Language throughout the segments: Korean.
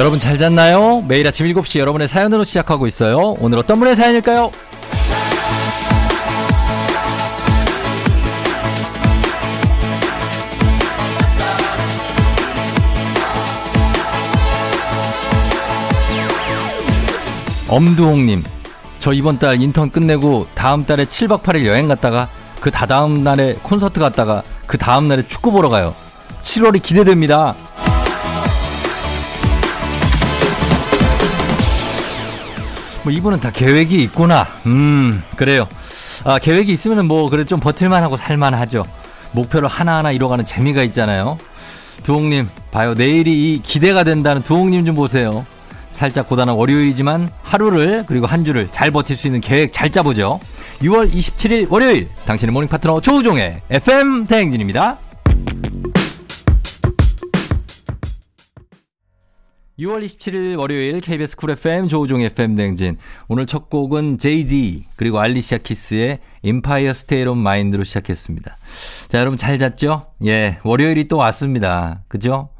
여러분 잘 잤나요? 매일 아침 7시 여러분의 사연으로 시작하고 있어요. 오늘 어떤 분의 사연일까요? 엄두홍님, 저 이번 달 인턴 끝내고 다음 달에 7박 8일 여행 갔다가 그 다다음 날에 콘서트 갔다가 그 다음 날에 축구 보러 가요. 7월이 기대됩니다. 뭐 이분은 다 계획이 있구나. 음, 그래요. 아, 계획이 있으면 뭐 그래 좀 버틸만하고 살만하죠. 목표를 하나하나 이뤄가는 재미가 있잖아요. 두홍님, 봐요. 내일이 이 기대가 된다는 두홍님 좀 보세요. 살짝 고단한 월요일이지만 하루를 그리고 한 주를 잘 버틸 수 있는 계획 잘 짜보죠. 6월 27일 월요일 당신의 morning 파트너 조우종의 FM 대행진입니다. 6월 27일 월요일 KBS 쿨 FM 조우종 FM 대행진 오늘 첫 곡은 제이지 그리고 알리시아 키스의 Empire State of Mind로 시작했습니다. 자 여러분 잘 잤죠? 예 월요일이 또 왔습니다. 그죠?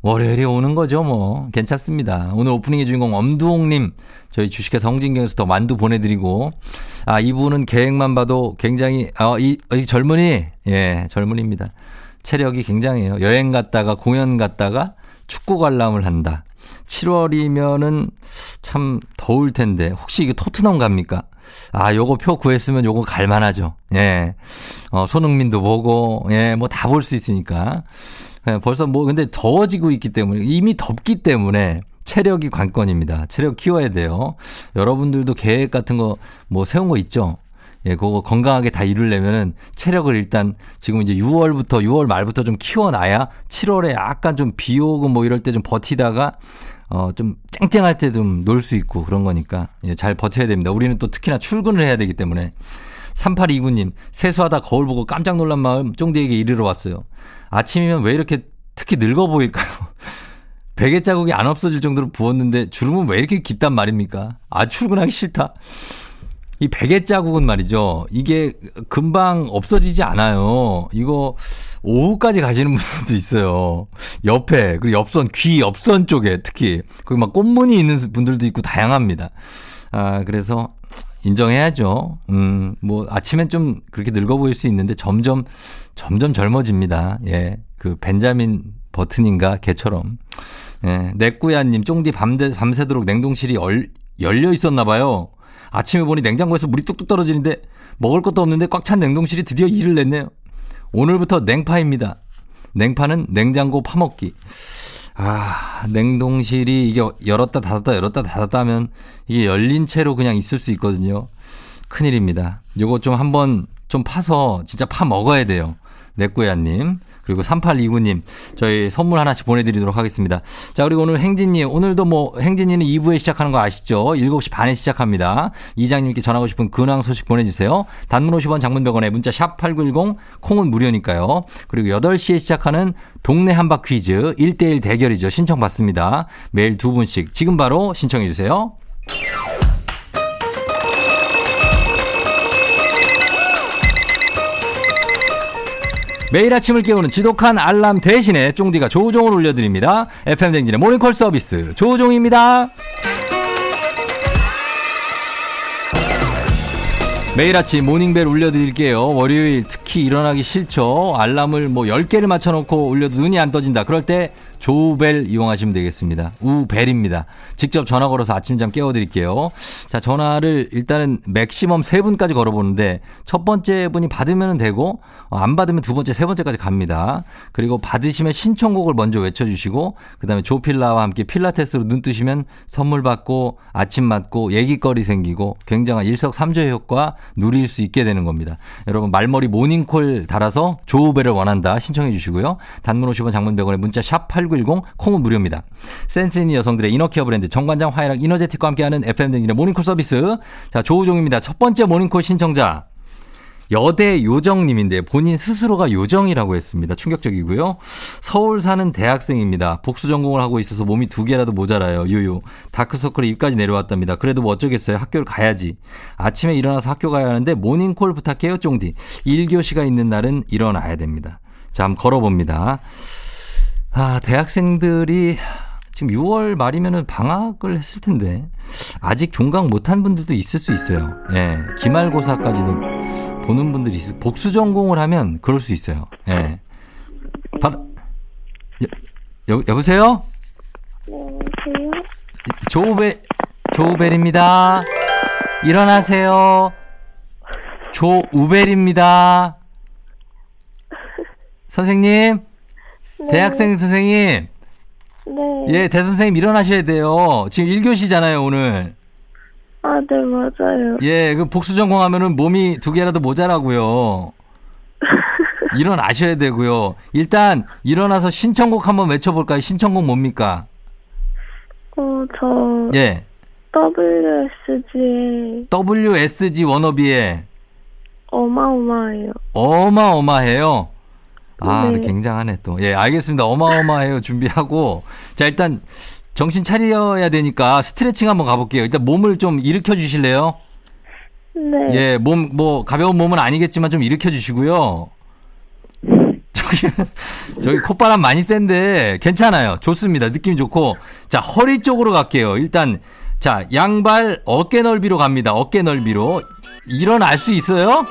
월요일이 오는 거죠, 뭐. 괜찮습니다. 오늘 오프닝의 주인공 엄두홍님, 저희 주식회사 홍진경에서 더 만두 보내드리고, 아, 이분은 계획만 봐도 굉장히, 아, 이, 이 젊은이, 예, 젊은이입니다. 체력이 굉장해요. 여행 갔다가, 공연 갔다가, 축구 관람을 한다. 7월이면은 참 더울 텐데, 혹시 이게 토트넘 갑니까? 아, 요거 표 구했으면 요거 갈만하죠. 예. 어, 손흥민도 보고, 예, 뭐 다 볼 수 있으니까. 예, 벌써 뭐 근데 더워지고 있기 때문에 이미 덥기 때문에 체력이 관건입니다. 체력 키워야 돼요. 여러분들도 계획 같은 거 뭐 세운 거 있죠? 예, 그거 건강하게 다 이루려면은 체력을 일단 지금 이제 6월부터 6월 말부터 좀 키워놔야 7월에 약간 좀 비 오고 뭐 이럴 때 좀 버티다가 어, 좀 쨍쨍할 때 좀 놀 수 있고 그런 거니까 예, 잘 버텨야 됩니다. 우리는 또 특히나 출근을 해야 되기 때문에 3829님, 세수하다 거울 보고 깜짝 놀란 마음 쫑디에게 이르러 왔어요. 아침이면 왜 이렇게 특히 늙어 보일까요? 베개 자국이 안 없어질 정도로 부었는데 주름은 왜 이렇게 깊단 말입니까? 아, 출근하기 싫다. 이 베개 자국은 말이죠. 이게 금방 없어지지 않아요. 이거 오후까지 가시는 분들도 있어요. 옆에, 그리고 옆선, 귀 옆선 쪽에 특히. 거기 막 꽃무늬 있는 분들도 있고 다양합니다. 아, 그래서 인정해야죠. 음, 뭐 아침엔 좀 그렇게 늙어 보일 수 있는데 점점 점점 젊어집니다. 예. 그 벤자민 버튼인가 개처럼. 예. 내꾸야님 쫑디 밤새, 밤새도록 냉동실이 얼, 열려 있었나 봐요. 아침에 보니 냉장고에서 물이 뚝뚝 떨어지는데 먹을 것도 없는데 꽉 찬 냉동실이 드디어 일을 냈네요. 오늘부터 냉파입니다. 냉파는 냉장고 파먹기. 아, 냉동실이 이게 열었다 닫았다 열었다 닫았다 하면 이게 열린 채로 그냥 있을 수 있거든요. 큰일입니다. 요거 좀 한번 좀 파서 진짜 파 먹어야 돼요. 내꾸야님. 그리고 3829님, 저희 선물 하나씩 보내드리도록 하겠습니다. 자, 그리고 오늘 행진님, 오늘도 뭐, 행진이는 2부에 시작하는 거 아시죠? 7시 반에 시작합니다. 이장님께 전하고 싶은 근황 소식 보내주세요. 단문 50원 장문병원에 문자 샵 8910, 콩은 무료니까요. 그리고 8시에 시작하는 동네 한바 퀴즈, 1대1 대결이죠. 신청 받습니다. 매일 두 분씩 지금 바로 신청해 주세요. 매일 아침을 깨우는 지독한 알람 대신에 쫑디가 조우종을 울려드립니다. FM댕진의 모닝콜 서비스 조우종입니다. 매일 아침 morning bell 울려드릴게요. 월요일 특히 일어나기 싫죠. 알람을 뭐 10개를 맞춰놓고 울려도 눈이 안 떠진다. 그럴 때 조우벨 이용하시면 되겠습니다. 우벨입니다. 직접 전화 걸어서 아침잠 깨워드릴게요. 자, 전화를 일단은 maximum 세 분까지 걸어보는데 첫 번째 분이 받으면 되고 어, 안 받으면 두 번째, 세 번째까지 갑니다. 그리고 받으시면 신청곡을 먼저 외쳐주시고 그 다음에 조필라와 함께 필라테스로 눈 뜨시면 선물 받고 아침 맞고 얘기거리 생기고 굉장한 일석삼조의 효과 누릴 수 있게 되는 겁니다. 여러분 말머리 모닝콜 달아서 조우벨을 원한다 신청해 주시고요. 단문 50원 장문 100원에 문자 샵 8910 8910 콩은 무료입니다. 센스 있는 여성들의 이너케어 브랜드 정관장 화해락 이너제틱과 함께하는 FM댕진의 모닝콜 서비스. 자, 조우종입니다. 첫 번째 모닝콜 신청자. 여대 요정님인데 본인 스스로가 요정이라고 했습니다. 충격적이고요. 서울 사는 대학생입니다. 복수 전공을 하고 있어서 몸이 두 개라도 모자라요. 유유. 다크서클에 입까지 내려왔답니다. 그래도 뭐 어쩌겠어요. 학교를 가야지. 아침에 일어나서 학교 가야 하는데 모닝콜 부탁해요. 쫑디. 1교시가 있는 날은 일어나야 됩니다. 자, 한번 걸어봅니다. 아, 대학생들이 지금 6월 말이면은 방학을 했을 텐데 아직 종강 못한 분들도 있을 수 있어요. 예, 기말고사까지도 보는 분들이 있어. 복수 전공을 하면 그럴 수 있어요. 예. 바, 여, 여, 여보세요? 여보세요? 조우벨, 조우벨입니다. 일어나세요. 조우벨입니다. 선생님, 네. 대학생 선생님, 네. 예, 대 선생님 일어나셔야 돼요. 지금 1교시잖아요, 오늘. 아, 네, 맞아요. 예, 그 복수 전공하면은 몸이 두 개라도 모자라고요. 일어나셔야 되고요. 일단 일어나서 신청곡 한번 외쳐볼까요? 신청곡 뭡니까? 어, 저 예, WSG의 WSG 워너비의 어마어마해요. 어마어마해요. 아, 네. 굉장하네 또. 예, 알겠습니다. 어마어마해요. 준비하고. 자, 일단 정신 차려야 되니까 스트레칭 한번 가볼게요. 일단 몸을 좀 일으켜 주실래요? 네. 예, 몸, 뭐, 가벼운 몸은 아니겠지만 좀 일으켜 주시고요. 저기, 저기 콧바람 많이 센데 괜찮아요. 좋습니다. 느낌 좋고. 자, 허리 쪽으로 갈게요. 일단, 자, 양발 어깨 넓이로 갑니다. 어깨 넓이로. 일어날 수 있어요?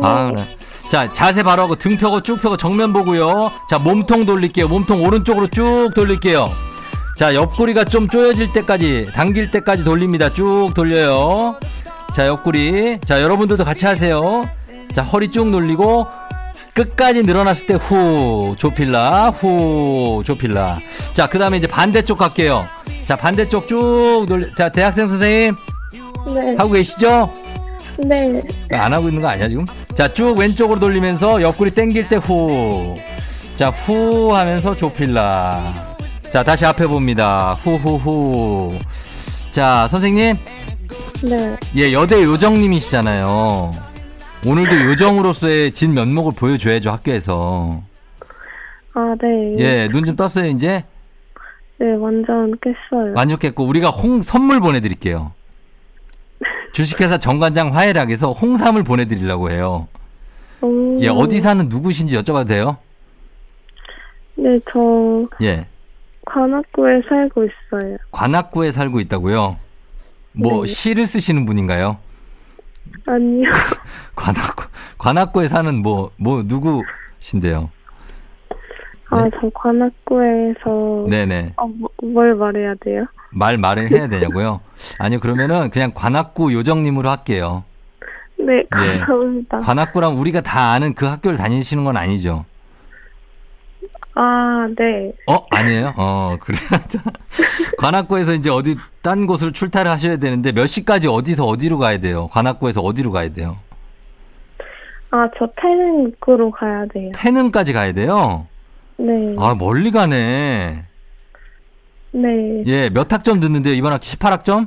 아, 그래. 자, 자세 바로 하고 등 펴고 쭉 펴고 정면 보고요. 자, 몸통 돌릴게요. 몸통 오른쪽으로 쭉 돌릴게요. 자, 옆구리가 좀 조여질 때까지, 당길 때까지 돌립니다. 쭉 돌려요. 자, 옆구리. 자, 여러분들도 같이 하세요. 자, 허리 쭉 놀리고, 끝까지 늘어났을 때 후, 조필라, 후, 조필라. 자, 그 다음에 이제 반대쪽 갈게요. 자, 반대쪽 쭉 돌리, 자, 대학생 선생님, 네. 하고 계시죠? 네. 안 하고 있는 거 아니야, 지금? 자, 쭉 왼쪽으로 돌리면서 옆구리 당길 때 후. 자, 후 하면서 조필라. 자, 다시 앞에 봅니다. 후, 후, 후. 자, 선생님. 네. 예, 여대 요정님이시잖아요. 오늘도 요정으로서의 진 면목을 보여줘야죠, 학교에서. 아, 네. 예, 눈 좀 떴어요, 이제? 네, 완전 깼어요. 만족했고, 우리가 홍, 선물 보내드릴게요. 주식회사 정관장 화해락에서 홍삼을 보내드리려고 해요. 오. 예, 어디 사는 누구신지 여쭤봐도 돼요? 네, 저 예. 관악구에 살고 있어요. 관악구에 살고 있다고요? 뭐 네. 시를 쓰시는 분인가요? 아니요. 관악구 관악구에 사는 뭐 뭐 누구신데요? 아, 저 관악구에서 네네 아, 뭐, 뭘 말해야 돼요? 말 말을 해야 되냐고요? 아니요 그러면은 그냥 관악구 요정님으로 할게요. 네, 예. 감사합니다. 관악구랑 우리가 다 아는 그 학교를 다니시는 건 아니죠? 아, 네. 어 아니에요? 어 그래. 자, 관악구에서 이제 어디 딴 곳으로 출타를 하셔야 되는데 몇 시까지 어디서 어디로 가야 돼요? 관악구에서 어디로 가야 돼요? 아, 저 태릉구로 가야 돼요. 태능까지 가야 돼요? 네. 아 멀리 가네. 네. 예, 몇 학점 듣는데요? 이번 학기 18학점?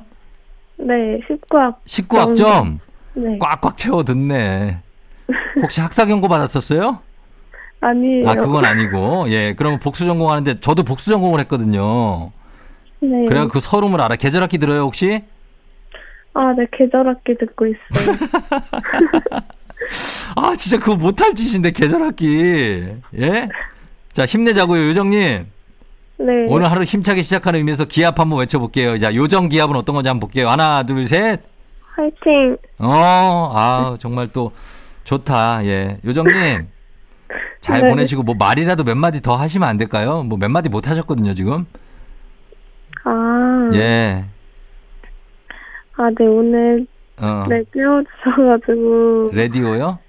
네, 19학. 19학점? 네. 꽉꽉 채워 듣네. 혹시 학사 경고 받았었어요? 아니에요. 아, 그건 아니고. 예, 그러면 복수 전공하는데 저도 복수 전공을 했거든요. 네. 그래 그 서름을 알아. 계절 학기 들어요, 혹시? 아, 네, 계절 학기 듣고 있어요. 아, 진짜 그거 못할 짓인데, 계절 학기. 예? 자, 힘내자고요, 요정님. 네. 오늘 하루 힘차게 시작하는 의미에서 기합 한번 외쳐볼게요. 자, 요정 기합은 어떤 건지 한번 볼게요. 하나, 둘, 셋. 화이팅! 어, 아, 정말 또 좋다. 예. 요정님. 잘 네. 보내시고 뭐 말이라도 몇 마디 더 하시면 안 될까요? 뭐 몇 마디 못 하셨거든요, 지금. 아. 예. 아, 네, 오늘, 어. 네, 깨워주셔가지고. 레디오요?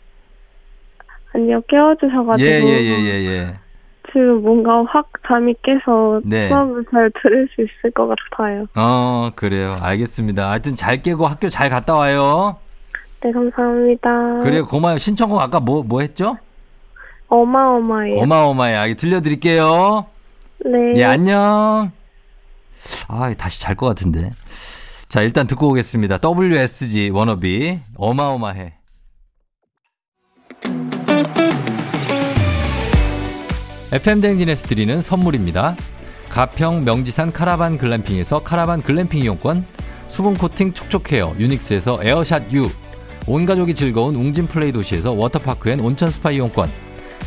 아니요, 깨워주셔가지고. 예, 예, 예, 예, 예. 지금 뭔가 확 잠이 깨서 네. 수업을 잘 들을 수 있을 것 같아요. 어, 그래요. 알겠습니다. 하여튼 잘 깨고 학교 잘 갔다 와요. 네, 감사합니다. 그래요. 고마워요. 신청곡 아까 뭐, 뭐 했죠? 어마어마해요. 어마어마해. 아, 들려드릴게요. 네. 예, 안녕. 아, 다시 잘 것 같은데. 자, 일단 듣고 오겠습니다. WSG 워너비. 어마어마해. FM 댕진에서 드리는 선물입니다. 가평 명지산 카라반 글램핑에서 카라반 글램핑 이용권, 수분 코팅 촉촉 헤어 유닉스에서 에어샷 U, 온 가족이 즐거운 웅진 플레이 도시에서 워터파크 and 온천 스파 이용권,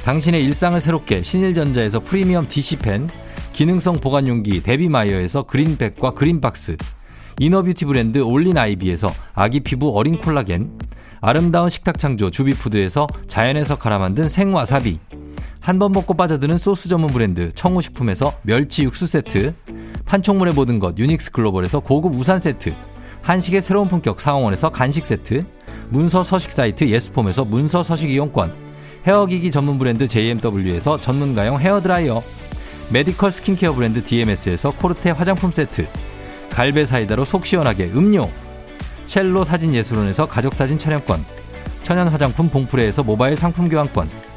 당신의 일상을 새롭게 신일전자에서 프리미엄 DC팬, 기능성 보관용기 데비마이어에서 그린백과 그린박스 이너뷰티 브랜드 올린 아이비에서 아기 피부 어린 콜라겐 아름다운 식탁 창조 주비푸드에서 자연에서 갈아 만든 생와사비 한 번 먹고 빠져드는 소스 전문 브랜드 청우식품에서 멸치 육수 세트 판촉물의 모든 것 유닉스 글로벌에서 고급 우산 세트 한식의 새로운 품격 상황원에서 간식 세트 문서 서식 사이트 예스폼에서 문서 서식 이용권 헤어기기 전문 브랜드 JMW에서 전문가용 헤어드라이어 메디컬 스킨케어 브랜드 DMS에서 코르테 화장품 세트 갈베 사이다로 속 시원하게 음료 첼로 사진 예술원에서 가족사진 촬영권 천연 화장품 봉프레에서 모바일 상품 교환권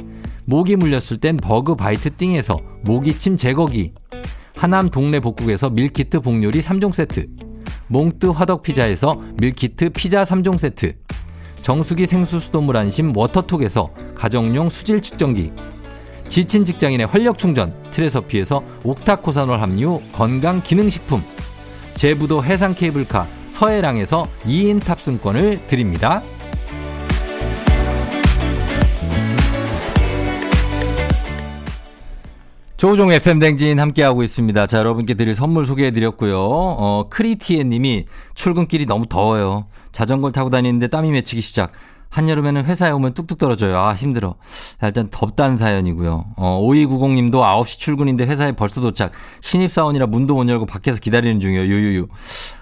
모기 물렸을 땐 버그 바이트 띵에서 모기침 제거기. 하남 동네 복국에서 밀키트 복요리 3종 세트. 몽뜨 화덕 피자에서 밀키트 피자 3종 세트. 정수기 생수 수돗물 안심 워터톡에서 가정용 수질 측정기. 지친 직장인의 활력 충전 트레서피에서 옥타코사놀 함유 건강 기능식품. 제부도 해상 케이블카 서해랑에서 2인 탑승권을 드립니다. 조우종 FM 대행진 함께하고 있습니다. 자, 여러분께 드릴 선물 소개해드렸고요. 어, 크리티에 님이 출근길이 너무 더워요. 자전거를 타고 다니는데 땀이 맺히기 시작. 한여름에는 회사에 오면 뚝뚝 떨어져요. 아, 힘들어. 일단 덥다는 사연이고요. 어, 5290 님도 9시 출근인데 회사에 벌써 도착. 신입사원이라 문도 못 열고 밖에서 기다리는 중이에요. 유유유.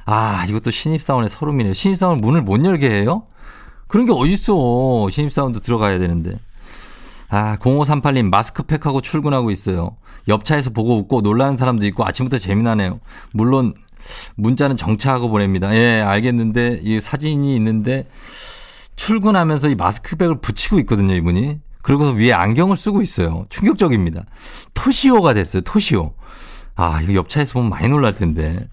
아, 이것도 신입사원의 설움이네요. 신입사원 문을 못 열게 해요? 그런 게 어딨어. 신입사원도 들어가야 되는데. 아, 0538님 마스크팩하고 출근하고 있어요. 옆차에서 보고 웃고 놀라는 사람도 있고 아침부터 재미나네요. 물론 문자는 정차하고 보냅니다. 예, 알겠는데 이 사진이 있는데 출근하면서 이 마스크백을 붙이고 있거든요, 이분이. 그리고서 위에 안경을 쓰고 있어요. 충격적입니다. 토시오가 됐어요, 토시오. 아, 이거 옆차에서 보면 많이 놀랄 텐데.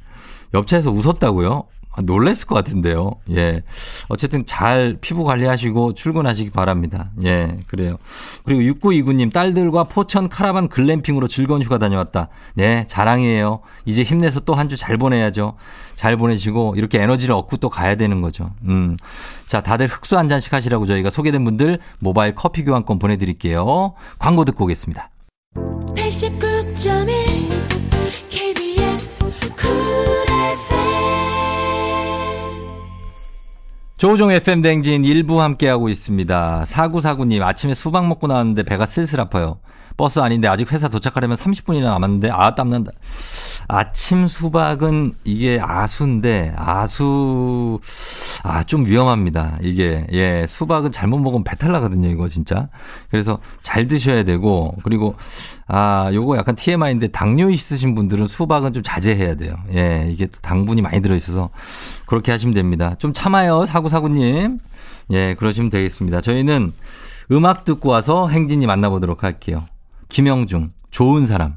옆차에서 웃었다고요? 아, 놀랬을 것 같은데요. 예. 어쨌든 잘 피부 관리하시고 출근하시기 바랍니다. 예, 그래요. 그리고 6929님, 딸들과 포천 카라반 글램핑으로 즐거운 휴가 다녀왔다. 네, 자랑이에요. 이제 힘내서 또 한 주 잘 보내야죠. 잘 보내시고, 이렇게 에너지를 얻고 또 가야 되는 거죠. 음. 자, 다들 흑수 한 잔씩 하시라고 저희가 소개된 분들 모바일 커피 교환권 보내드릴게요. 광고 듣고 오겠습니다. 89.1 KBS 조우종 FM 댕진 일부 함께하고 있습니다. 4949님, 아침에 수박 먹고 나왔는데 배가 슬슬 아파요. 버스 아닌데 아직 회사 도착하려면 30분이나 남았는데, 아, 땀난다. 아침 수박은 이게 아수인데, 아수, 아, 좀 위험합니다. 이게, 예, 수박은 잘못 먹으면 배탈 나거든요, 이거 진짜. 그래서 잘 드셔야 되고, 그리고, 아, 요거 약간 TMI인데, 당뇨 있으신 분들은 수박은 좀 자제해야 돼요. 예, 이게 또 당분이 많이 들어 있어서. 그렇게 하시면 됩니다. 좀 참아요, 사구사구님. 예, 그러시면 되겠습니다. 저희는 음악 듣고 와서 행진이 만나보도록 할게요. 김영중, 좋은 사람.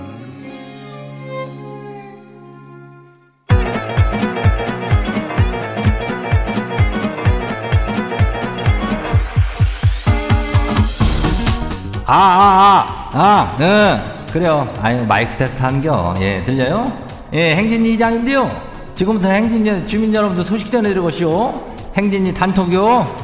아, 아, 아, 아, 네. 그래요. 아유, 마이크 테스트 하는겨. 예, 들려요? 예, 행진이 이장인데요. 지금부터 행진 주민 여러분들 소식 전해드리고시오. 행진이 단톡요.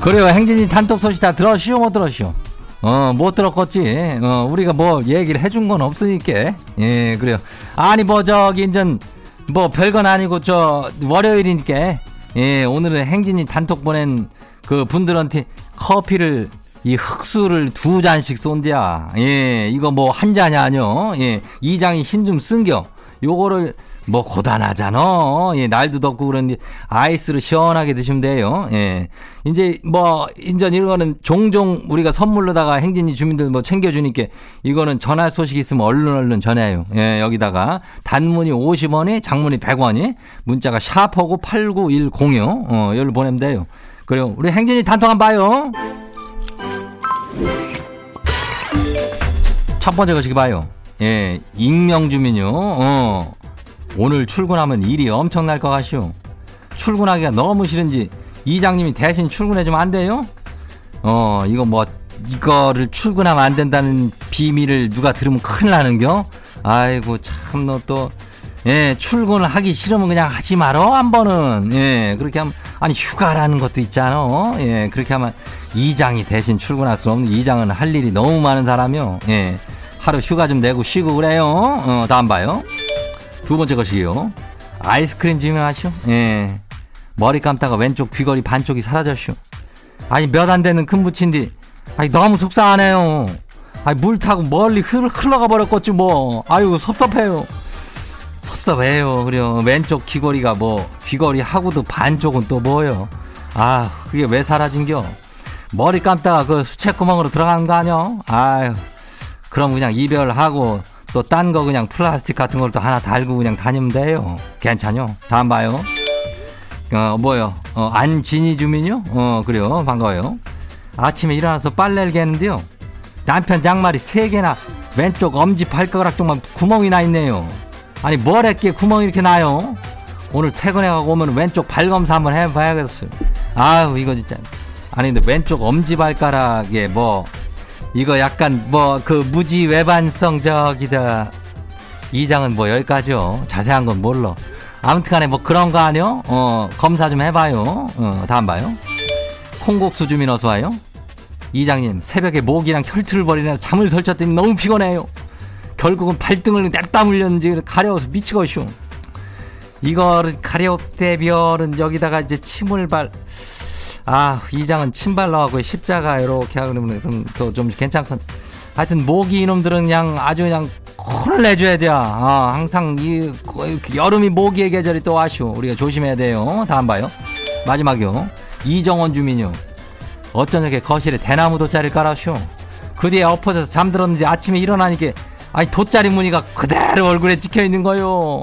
그래요. 행진이 단톡 소식 다 들었시오? 못 들었시오? 어, 못 들었겠지. 어, 우리가 뭐 얘기를 해준 건 없으니까. 예, 그래요. 아니, 뭐, 저기, 인전, 뭐, 별건 아니고, 저, 월요일이니까. 예, 오늘은 행진이 단톡 보낸 그 분들한테 커피를 이 흑수를 두 잔씩 쏜디야. 예, 이거 뭐 한 잔이 아니요. 예, 이 장이 힘 좀 쓴겨. 요거를 뭐 고단하잖아. 예, 날도 덥고 그런데 아이스로 시원하게 드시면 돼요. 예. 이제 뭐 인전 이런 거는 종종 우리가 선물로다가 행진이 주민들 뭐 챙겨주니까 이거는 전할 소식 있으면 얼른 얼른 전해요. 예, 여기다가 단문이 50원이 장문이 100원이 문자가 샤퍼고 89106 어, 여기로 보내면 돼요. 그리고 우리 행진이 단톡 한번 봐요. 첫 번째 거시기 봐요. 예, 익명 주민요. 어. 오늘 출근하면 일이 엄청날 것 같시오. 출근하기가 너무 싫은지 이장님이 대신 출근해주면 안 돼요? 어, 이거 뭐, 이거를 출근하면 안 된다는 비밀을 누가 들으면 큰일 나는겨? 아이고, 참, 너 또, 예, 출근을 하기 싫으면 그냥 하지 말어, 한 번은. 예, 그렇게 하면, 아니, 휴가라는 것도 있잖아. 예, 그렇게 하면 이장이 대신 출근할 수 없는 이장은 할 일이 너무 많은 사람이요. 예, 하루 휴가 좀 내고 쉬고 그래요. 어, 다음 봐요. 두 번째 것이요. 아이스크림 주문하시오. 예. 머리 감다가 왼쪽 귀걸이 반쪽이 사라졌슈. 아니 몇 안 되는 큰 부친디. 아니 너무 속상하네요. 아니 물 타고 멀리 흘, 흘러가 버렸겠지 뭐. 아유 섭섭해요. 섭섭해요. 그래요. 왼쪽 귀걸이가 뭐 귀걸이 하고도 반쪽은 또 뭐요. 아 그게 왜 사라진겨? 머리 감다가 그 수채구멍으로 들어간 거 아니야? 아유 그럼 그냥 이별하고 또 딴 거 그냥 플라스틱 같은 걸 또 하나 달고 그냥 다니면 돼요. 괜찮요? 다음 봐요. 어, 뭐요? 어, 안진희 주민요? 어, 그래요. 반가워요. 아침에 일어나서 빨래를 개는데요. 남편 장말이 세 개나 왼쪽 엄지 발가락 쪽만 구멍이 나 있네요. 아니, 뭘 했기에 구멍이 이렇게 나요? 오늘 퇴근해가고 오면 왼쪽 발 검사 한번 해봐야겠어요. 아유, 이거 진짜. 아니, 근데 왼쪽 엄지 발가락에 뭐, 이거 약간 뭐, 그 무지 외반성 적이다. 이장은 뭐 여기까지요. 자세한 건 몰라. 아무튼 간에 뭐 그런 거 아니요? 어, 검사 좀 해봐요. 어, 다음 봐요. 콩국수 주민 어서 와요. 이장님, 새벽에 목이랑 혈투를 벌이느라 잠을 설쳤더니 너무 피곤해요. 결국은 발등을 냅다 물렸는지 가려워서 미치겠슈. 이거를 가려대별은 여기다가 이제 침을 발, 아, 이장은 침 발라하고 십자가 이렇게 하면 그럼 또 좀 괜찮건. 하여튼 모기 이놈들은 그냥 아주 그냥 혼을 내줘야 돼요. 아, 항상 이 여름이 모기의 계절이 또 와쇼. 우리가 조심해야 돼요. 다음 봐요. 마지막이요. 이정원 주민요. 어쩌냐게 거실에 대나무 돗자리를 깔아쇼. 그 뒤에 엎어져서 잠들었는데 아침에 일어나니까 아니 돗자리 무늬가 그대로 얼굴에 찍혀 있는 거요.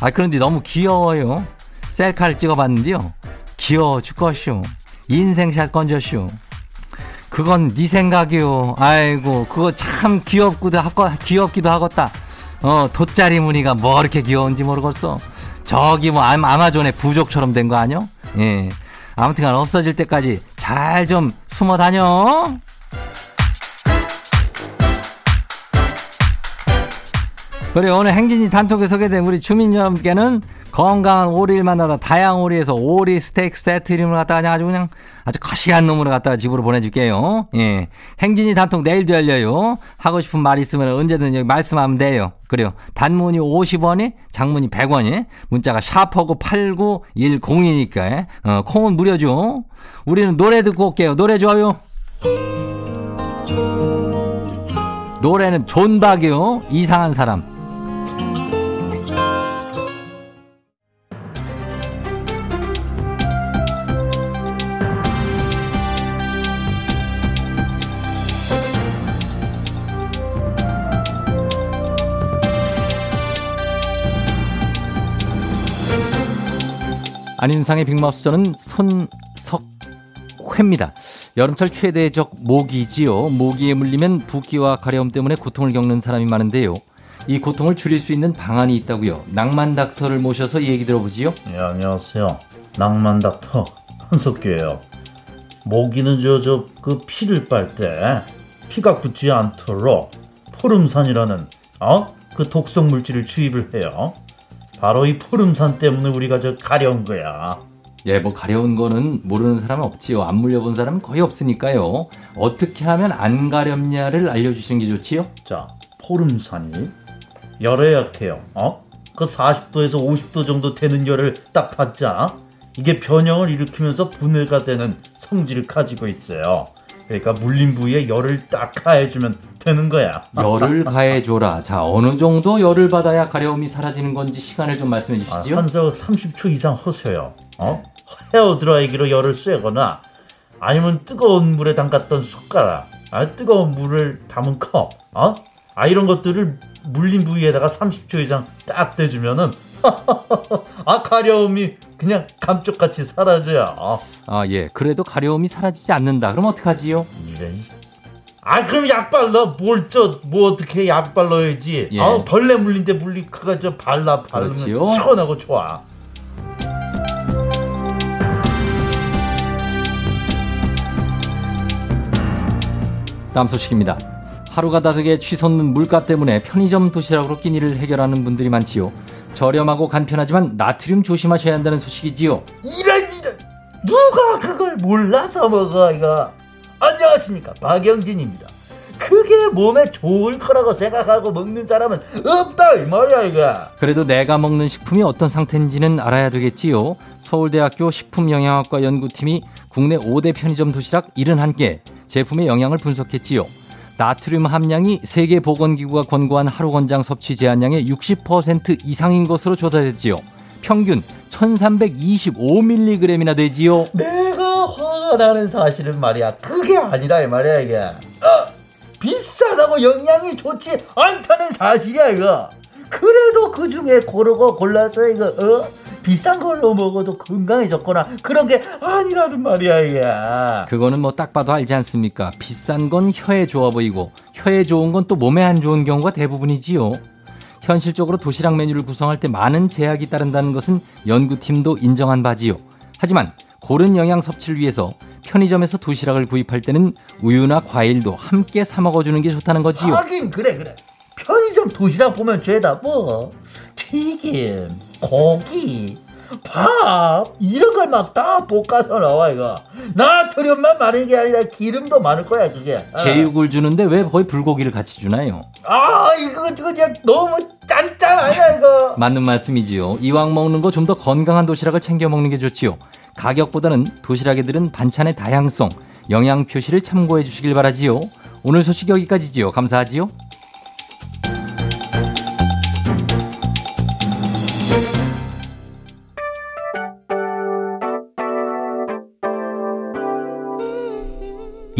아 그런데 너무 귀여워요. 셀카를 찍어봤는데요. 귀여워 죽겠쇼. 인생샷 건졌쇼. 그건 네 생각이요. 아이고, 그거 참 귀엽기도 하고, 귀엽기도 하겠다. 어, 돗자리 무늬가 뭐 이렇게 귀여운지 모르겠어. 저기 뭐 아마존의 부족처럼 된 거 아니요? 예. 아무튼 간 없어질 때까지 잘 좀 숨어 다녀. 그래, 오늘 행진이 단톡에 소개된 우리 주민 여러분께는 건강한 오리를 만나다 다양 오리에서 오리 스테이크 세트 이름을 갖다가 아주 그냥 아주 거시한 놈으로 갖다가 집으로 보내줄게요. 예. 행진이 단톡 내일도 열려요. 하고 싶은 말 있으면 언제든 여기 말씀하면 돼요. 그래요. 단문이 50원이, 장문이 100원이, 문자가 샤퍼고 8910이니까, 어, 콩은 무료죠. 우리는 노래 듣고 올게요. 노래 좋아요. 노래는 존박이요. 이상한 사람. 안윤상의 빅마우스 저는 손석회입니다. 여름철 최대적 모기지요. 모기에 물리면 붓기와 가려움 때문에 고통을 겪는 사람이 많은데요. 이 고통을 줄일 수 있는 방안이 있다고요. 낭만 닥터를 모셔서 얘기 들어보지요. 네, 안녕하세요. 낭만 닥터 한석규예요. 모기는 저저 그 피를 빨 때 피가 굳지 않도록 포름산이라는 어? 그 독성 물질을 주입을 해요. 바로 이 푸름산 때문에 우리가 저 가려운 거야. 예, 뭐 가려운 거는 모르는 사람은 없지요. 안 물려본 사람은 거의 없으니까요. 어떻게 하면 안 가렵냐를 알려주시는 게 좋지요? 자, 포름산이 열에 약해요. 어? 그 40도에서 50도 정도 되는 열을 딱 받자. 이게 변형을 일으키면서 분해가 되는 성질을 가지고 있어요. 그러니까 물린 부위에 열을 딱 가해주면 되는 거야. 열을 가해줘라. 자, 어느 정도 열을 받아야 가려움이 사라지는 건지 시간을 좀 말씀해 아, 주시죠. 한석 30초 이상 허세요. 어? 헤어 드라이기로 열을 쐬거나 아니면 뜨거운 물에 담갔던 숟가락, 아, 뜨거운 물을 담은 컵, 어? 아 이런 것들을 물린 부위에다가 30초 이상 딱 대주면은 아 가려움이 그냥 감쪽같이 사라져요. 어. 아, 예. 그래도 가려움이 사라지지 않는다. 그럼 어떡하지요? 이런. 아 그럼 약 발라 뭘저뭐 어떻게 약 발라야지. 예. 아 벌레 물린데 물리 그가 저 발라 바르면 그렇지요. 시원하고 좋아. 다음 소식입니다. 하루가 다르게 치솟는 물가 때문에 편의점 도시락으로 끼니를 해결하는 분들이 많지요. 저렴하고 간편하지만 나트륨 조심하셔야 한다는 소식이지요. 이런 이런 누가 그걸 몰라서 먹어 이거 안녕하십니까 박영진입니다 그게 몸에 좋을 거라고 생각하고 먹는 사람은 없다 이 말이야 이거 그래도 내가 먹는 식품이 어떤 상태인지는 알아야 되겠지요. 서울대학교 식품영양학과 연구팀이 국내 5대 편의점 도시락 71개 제품의 영양을 분석했지요. 나트륨 함량이 세계보건기구가 권고한 하루 권장 섭취 제한량의 60% 이상인 것으로 조사됐지요. 평균 1325mg이나 되지요. 내가 화가 나는 사실은 말이야 그게 아니라 이 말이야 이게 어, 비싸다고 영양이 좋지 않다는 사실이야 이거 그래도 그 중에 고르고 골라서 이거 어? 비싼 걸로 먹어도 건강에 좋거나 그런 게 아니라는 말이야 이게 그거는 뭐 딱 봐도 알지 않습니까? 비싼 건 혀에 좋아 보이고 혀에 좋은 건 또 몸에 안 좋은 경우가 대부분이지요. 현실적으로 도시락 메뉴를 구성할 때 많은 제약이 따른다는 것은 연구팀도 인정한 바지요. 하지만 고른 영양 섭취를 위해서 편의점에서 도시락을 구입할 때는 우유나 과일도 함께 사 먹어주는 게 좋다는 거지요. 하긴 그래 그래 편의점 도시락 보면 죄다 뭐 튀김 고기 밥 이런 걸 막 다 볶아서 나와 이거 나트륨만 많은 게 아니라 기름도 많을 거야 그게 어. 제육을 주는데 왜 거의 불고기를 같이 주나요? 아 이거 그냥 너무 짠짠 아니야 이거 맞는 말씀이지요. 이왕 먹는 거 좀 더 건강한 도시락을 챙겨 먹는 게 좋지요. 가격보다는 도시락에 들은 반찬의 다양성, 영양 표시를 참고해 주시길 바라지요. 오늘 소식 여기까지지요. 감사하지요.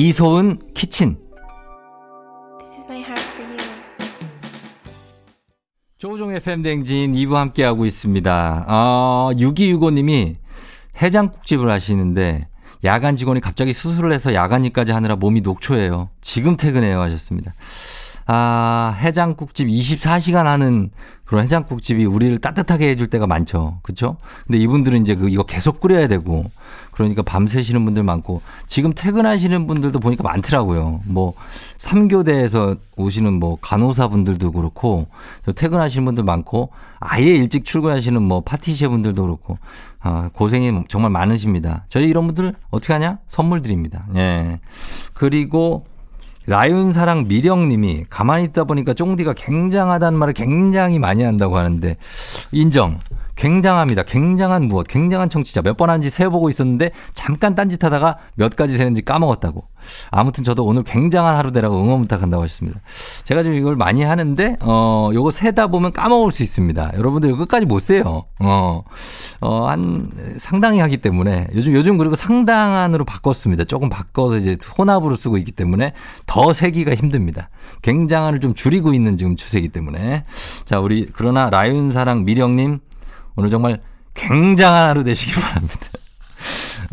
이소은 키친. 조우종 FM 댕진 2부 함께하고 있습니다. 아, 6265님이 해장국집을 하시는데 야간 직원이 갑자기 수술을 해서 야간 일까지 하느라 몸이 녹초해요. 지금 퇴근해요 하셨습니다. 아, 해장국집 24시간 하는 그런 해장국집이 우리를 따뜻하게 해줄 때가 많죠. 그쵸? 근데 이분들은 이제 그, 이거 계속 끓여야 되고, 그러니까 밤새시는 분들 많고, 지금 퇴근하시는 분들도 보니까 많더라고요. 뭐, 3교대에서 오시는 뭐, 간호사 분들도 그렇고, 퇴근하시는 분들 많고, 아예 일찍 출근하시는 뭐, 파티시에 분들도 그렇고, 아, 고생이 정말 많으십니다. 저희 이런 분들 어떻게 하냐? 선물 드립니다. 예. 그리고, 라윤사랑 미령님이 가만히 있다 보니까 쫑디가 굉장하다는 말을 굉장히 많이 한다고 하는데 인정. 굉장합니다. 굉장한 무엇, 굉장한 청취자. 몇 번 한지 세어보고 있었는데 잠깐 딴짓하다가 몇 가지 세는지 까먹었다고. 아무튼 저도 오늘 굉장한 하루 되라고 응원 부탁한다고 하셨습니다. 제가 지금 이걸 많이 하는데 어 요거 세다 보면 까먹을 수 있습니다. 여러분들 끝까지 못 세요. 어. 어, 한 상당히 하기 때문에 요즘 요즘 그리고 상당한으로 바꿨습니다. 조금 바꿔서 이제 혼합으로 쓰고 있기 때문에 더 세기가 힘듭니다. 굉장한을 좀 줄이고 있는 지금 추세이기 때문에 자 우리 그러나 라윤 사랑 미령님 오늘 정말 굉장한 하루 되시기 바랍니다.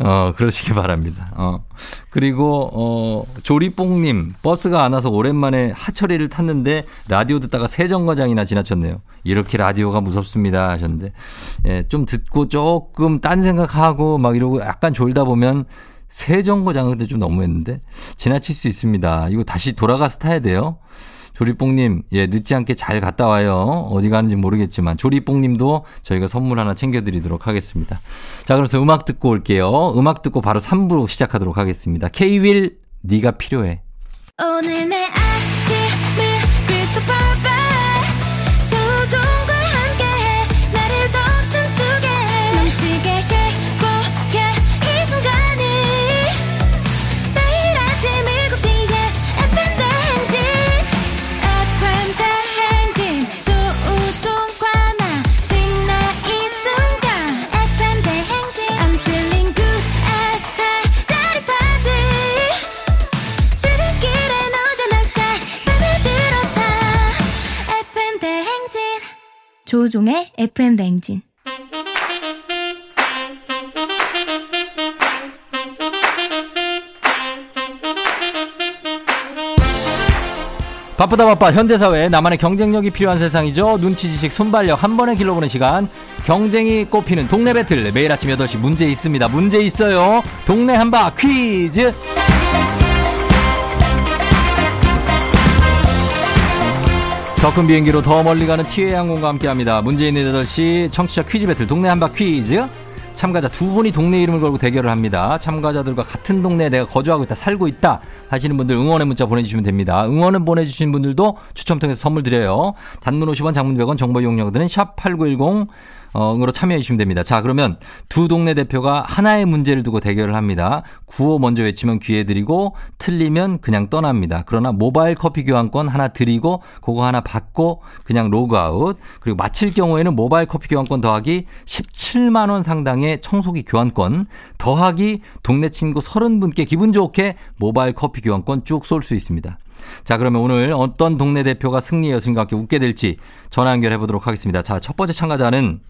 어, 그러시기 바랍니다. 어. 그리고, 어, 조리뽕님, 버스가 안 와서 오랜만에 하철이를 탔는데 라디오 듣다가 세정거장이나 지나쳤네요. 이렇게 라디오가 무섭습니다. 하셨는데, 예, 좀 듣고 조금 딴 생각하고 막 이러고 약간 졸다 보면 세정거장은 근데 좀 너무했는데 지나칠 수 있습니다. 이거 다시 돌아가서 타야 돼요. 조리뽕님, 예, 늦지 않게 잘 갔다 와요. 어디 가는지 모르겠지만, 조리뽕님도 저희가 선물 하나 챙겨드리도록 하겠습니다. 자, 그래서 음악 듣고 올게요. 음악 듣고 바로 3부로 시작하도록 하겠습니다. K-윌, 네가 필요해. 오늘 조우종의 FM 냉진. 바쁘다 바빠 현대사회 나만의 경쟁력이 필요한 세상이죠. 눈치 지식 순발력 한 번에 길러보는 시간. 경쟁이 꼽히는 동네 배틀 매일 아침 8시 문제 있습니다. 문제 있어요. 동네 한바 퀴즈. 더 큰 비행기로 더 멀리 가는 티웨이 항공과 함께합니다. 있는 8시 청취자 퀴즈 배틀 동네 한 바퀴즈. 참가자 두 분이 동네 이름을 걸고 대결을 합니다. 참가자들과 같은 동네에 내가 거주하고 있다, 살고 있다 하시는 분들 응원의 문자 보내주시면 됩니다. 응원을 보내주신 분들도 추첨 통해서 선물 드려요. 단문 50원, 장문 100원, 정보 이용료 드는 샵8910 어, 으로 참여해 주시면 됩니다. 자, 그러면 두 동네 대표가 하나의 문제를 두고 대결을 합니다. 구호 먼저 외치면 기회 드리고 틀리면 그냥 떠납니다. 그러나 모바일 커피 교환권 하나 드리고 그거 하나 받고 그냥 로그아웃. 그리고 맞힐 경우에는 모바일 커피 교환권 더하기 17만 원 상당의 청소기 교환권 더하기 동네 친구 30분께 기분 좋게 모바일 커피 교환권 쭉 쏠 수 있습니다. 자, 그러면 오늘 어떤 동네 대표가 승리 여신과 함께 웃게 될지 전화 연결해 보도록 하겠습니다. 자, 첫 번째 참가자는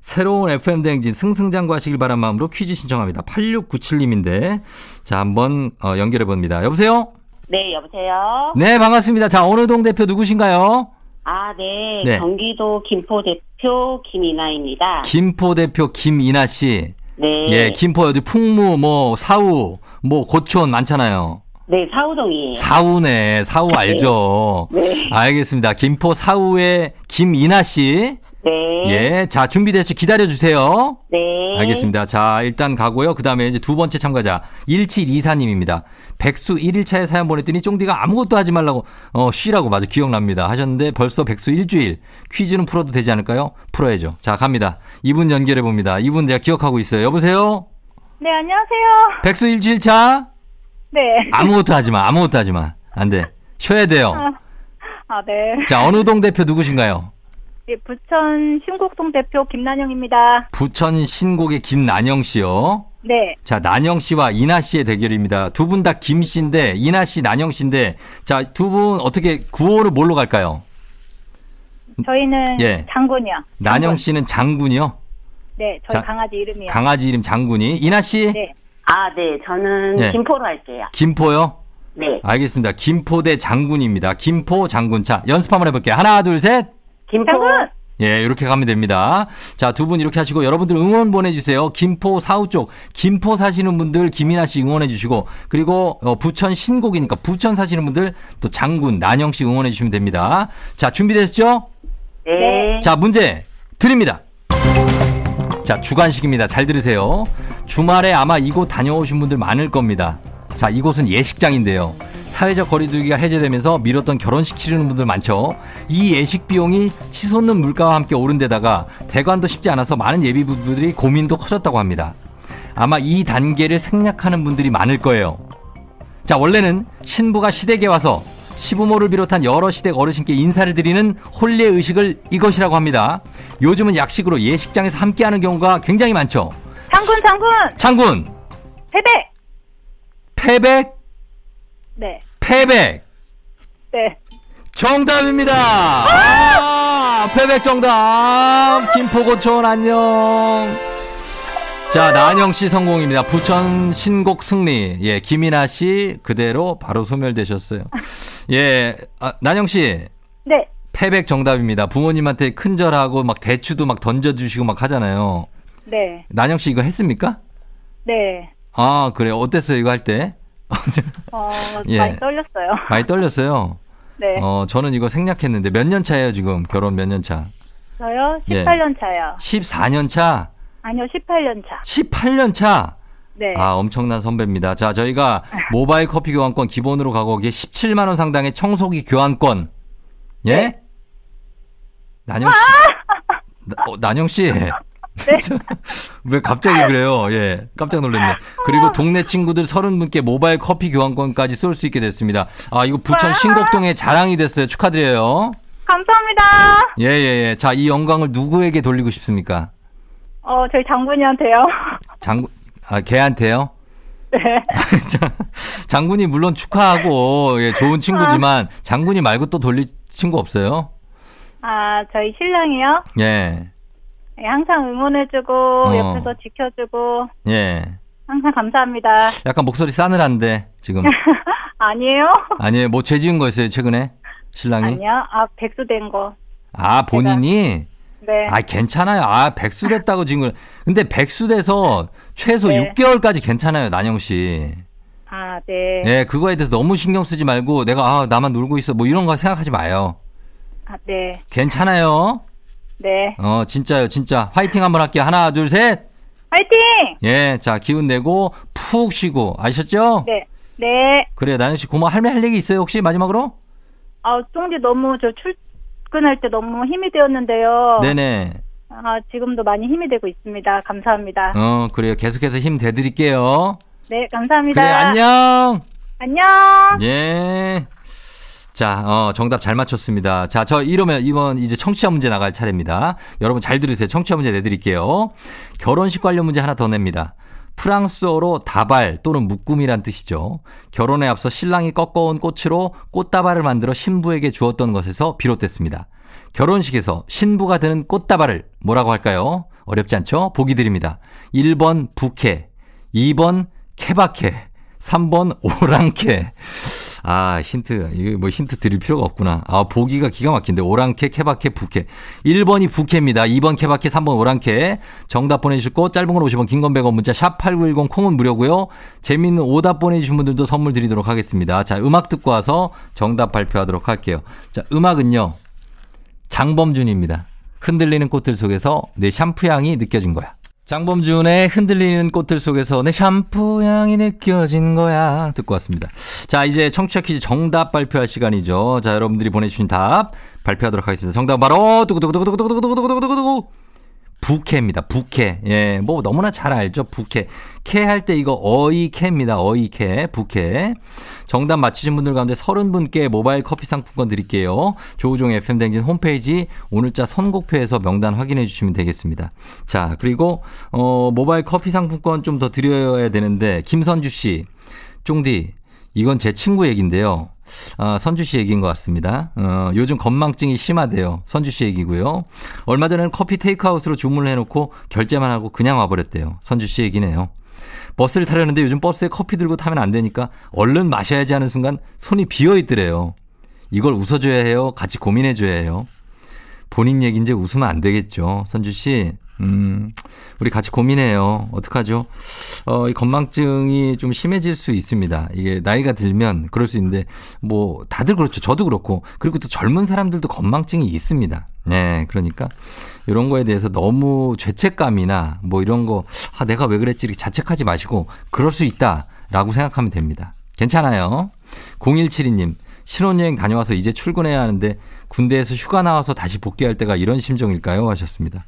새로운 FM 대행진 승승장구하시길 바란 마음으로 퀴즈 신청합니다. 8697님인데 자, 한번 어, 연결해 봅니다. 여보세요? 네, 여보세요? 네, 반갑습니다. 자, 어느 동 대표 누구신가요? 아, 네. 네. 경기도 김포 대표 김이나입니다. 김포 대표 김이나 씨. 네. 예, 김포 어디 풍무 뭐 사우 뭐 고촌 많잖아요. 네, 사우동이에요. 사우네. 사우 알죠? 네. 알겠습니다. 김포 사우의 김이나 씨. 네. 예. 자, 준비됐죠? 기다려주세요. 네. 알겠습니다. 자, 일단 가고요. 그 다음에 이제 두 번째 참가자. 1724님입니다. 백수 1일차에 사연 보냈더니 쫑디가 아무것도 하지 말라고, 어, 쉬라고 맞아. 기억납니다. 하셨는데 벌써 백수 일주일. 퀴즈는 풀어도 되지 않을까요? 풀어야죠. 자, 갑니다. 이분 연결해 봅니다. 이분 제가 기억하고 있어요. 여보세요? 네, 안녕하세요. 백수 일주일 차? 네. 아무것도 하지 마. 아무것도 하지 마. 안 돼. 쉬어야 돼요. 아, 네. 자, 어느 동 대표 누구신가요? 예, 부천 신곡동 대표 김난영입니다. 부천 신곡의 김난영 씨요. 네. 자, 난영 씨와 이나 씨의 대결입니다. 두 분 다 김 씨인데, 이나 씨, 난영 씨인데, 자, 두 분 어떻게 구호를 뭘로 갈까요? 저희는 예. 장군이요. 난영. 씨는 장군이요? 네, 저희 자, 강아지 이름이요. 강아지 이름 장군이. 이나 씨? 네. 아, 네. 저는 예. 김포로 할게요. 김포요? 네. 알겠습니다. 김포 대 장군입니다. 김포 장군. 자, 연습 한번 해볼게요. 하나, 둘, 셋. 김포. 장군! 예, 이렇게 가면 됩니다. 자, 두 분 이렇게 하시고 여러분들 응원 보내주세요. 김포 사우 쪽, 김포 사시는 분들 김이나 씨 응원해 주시고 그리고 어, 부천 신곡이니까 부천 사시는 분들 또 장군, 난영 씨 응원해 주시면 됩니다. 자, 준비됐죠? 네. 자, 문제 드립니다. 자, 주관식입니다. 잘 들으세요. 주말에 아마 이곳 다녀오신 분들 많을 겁니다. 자, 이곳은 예식장인데요. 사회적 거리두기가 해제되면서 미뤘던 결혼식 치르는 분들 많죠. 이 예식 비용이 치솟는 물가와 함께 오른 데다가 대관도 쉽지 않아서 많은 예비부부들이 고민도 커졌다고 합니다. 아마 이 단계를 생략하는 분들이 많을 거예요. 자, 원래는 신부가 시댁에 와서 시부모를 비롯한 여러 시댁 어르신께 인사를 드리는 혼례 의식을 이것이라고 합니다. 요즘은 약식으로 예식장에서 함께하는 경우가 굉장히 많죠. 장군, 장군! 장군, 패백! 패백, 네. 패백. 네. 정답입니다. 아, 패백 정답. 김포고촌 안녕. 자, 난영 씨 성공입니다. 부천 신곡 승리. 예, 김이나 씨 그대로 바로 소멸되셨어요. 예, 아, 난영 씨. 네. 패백 정답입니다. 부모님한테 큰절하고 막 대추도 막 던져주시고 막 하잖아요. 네. 난영 씨 이거 했습니까? 네. 아, 그래요. 어땠어요, 이거 할 때? 어, 예. 많이 떨렸어요. 많이 떨렸어요. 네. 어, 저는 이거 생략했는데 몇 년 차예요, 지금? 결혼 몇 년 차? 저요? 예. 18년 차요. 14년 차? 아니요, 18년 차. 18년 차? 네. 아, 엄청난 선배입니다. 자, 저희가 모바일 커피 교환권 기본으로 가고 거기에 17만 원 상당의 청소기 교환권. 예? 네. 난영 씨. 나- 어, 난영 씨. 네. 왜 갑자기 그래요? 예. 깜짝 놀랐네. 그리고 동네 친구들 30분께 모바일 커피 교환권까지 쏠 수 있게 됐습니다. 아, 이거 부천 신곡동의 자랑이 됐어요. 축하드려요. 감사합니다. 예, 예, 예. 자, 이 영광을 누구에게 돌리고 싶습니까? 어, 저희 장군이한테요. 장, 아, 걔한테요? 네. 자, 장군이 물론 축하하고 예, 좋은 친구지만 장군이 말고 또 돌릴 친구 없어요? 아, 저희 신랑이요. 예. 예, 항상 응원해주고, 어. 옆에서 지켜주고, 예. 항상 감사합니다. 약간 목소리 싸늘한데, 지금. 아니에요? 아니에요. 뭐 죄 지은 거 있어요, 최근에? 신랑이? 아니요. 아, 백수 된 거. 아, 본인이? 네. 아, 괜찮아요. 아, 백수 됐다고 지금. 근데 백수 돼서 최소 네. 6개월까지 괜찮아요, 난영 씨. 아, 네. 예, 그거에 대해서 너무 신경 쓰지 말고 내가 아, 나만 놀고 있어. 뭐 이런 거 생각하지 마요. 아, 네. 괜찮아요. 네. 어, 진짜요, 진짜. 화이팅 한번 할게요. 하나, 둘, 셋. 화이팅! 예, 자, 기운 내고 푹 쉬고. 아셨죠? 네. 네. 그래, 나영 씨 고마워. 할매 할 얘기 있어요, 혹시 마지막으로? 아, 쫑디 너무 저 출근할 때 너무 힘이 되었는데요. 네네. 아, 지금도 많이 힘이 되고 있습니다. 감사합니다. 어, 그래요. 계속해서 힘 대드릴게요. 네, 감사합니다. 그래, 안녕. 안녕. 예. 자, 어, 정답 잘 맞췄습니다. 자, 저 이러면 이번 이제 청취자 문제 나갈 차례입니다. 여러분 잘 들으세요. 청취자 문제 내드릴게요. 결혼식 관련 문제 하나 더 냅니다. 프랑스어로 다발 또는 묶음이란 뜻이죠. 결혼에 앞서 신랑이 꺾어온 꽃으로 꽃다발을 만들어 신부에게 주었던 것에서 비롯됐습니다. 결혼식에서 신부가 드는 꽃다발을 뭐라고 할까요? 어렵지 않죠? 보기 드립니다. 1번 부케, 2번 케바케, 3번 오랑캐. 아, 힌트, 뭐 힌트 드릴 필요가 없구나. 아, 보기가 기가 막힌데. 오랑캐, 케바케, 부캐. 1번이 부캐입니다. 2번 케바케, 3번 오랑캐. 정답 보내주시고, 짧은 건 50원, 긴 건 100원, 문자 샵8910 콩은 무료고요 재밌는 오답 보내주신 분들도 선물 드리도록 하겠습니다. 자, 음악 듣고 와서 정답 발표하도록 할게요. 자, 음악은요. 장범준입니다. 흔들리는 꽃들 속에서 내 샴푸 향이 느껴진 거야. 장범준의 흔들리는 꽃들 속에서 내 샴푸 향이 느껴진 거야. 듣고 왔습니다. 자, 이제 청취자 퀴즈 정답 발표할 시간이죠. 자, 여러분들이 보내주신 답 발표하도록 하겠습니다. 정답 바로 두구두구두구두구두구두구두구두구두구 부캐입니다. 부캐. 예, 뭐 너무나 잘 알죠. 부캐. 캐 할 때 이거 어이캐입니다. 어이캐. 부캐. 정답 맞히신 분들 가운데 30분께 모바일 커피 상품권 드릴게요. 조우종 FM 댕진 홈페이지 오늘자 선곡표에서 명단 확인해 주시면 되겠습니다. 자, 그리고 어 모바일 커피 상품권 좀 더 드려야 되는데 김선주 씨. 쫑디. 이건 제 친구 얘기인데요. 아, 선주 씨 얘기인 것 같습니다. 어, 요즘 건망증이 심하대요. 선주 씨 얘기고요. 얼마 전에는 커피 테이크아웃으로 주문을 해놓고 결제만 하고 그냥 와버렸대요. 선주 씨 얘기네요. 버스를 타려는데 요즘 버스에 커피 들고 타면 안 되니까 얼른 마셔야지 하는 순간 손이 비어 있더래요. 이걸 웃어줘야 해요? 같이 고민해줘야 해요? 본인 얘기인지 웃으면 안 되겠죠. 선주 씨. 음, 우리 같이 고민해요. 어떡하죠? 어, 이 건망증이 좀 심해질 수 있습니다. 이게 나이가 들면 그럴 수 있는데, 뭐, 다들 그렇죠. 저도 그렇고. 그리고 또 젊은 사람들도 건망증이 있습니다. 네, 그러니까 이런 거에 대해서 너무 죄책감이나 뭐 이런 거, 아, 내가 왜 그랬지 이렇게 자책하지 마시고, 그럴 수 있다. 라고 생각하면 됩니다. 괜찮아요. 0172님, 신혼여행 다녀와서 이제 출근해야 하는데, 군대에서 휴가 나와서 다시 복귀할 때가 이런 심정일까요? 하셨습니다.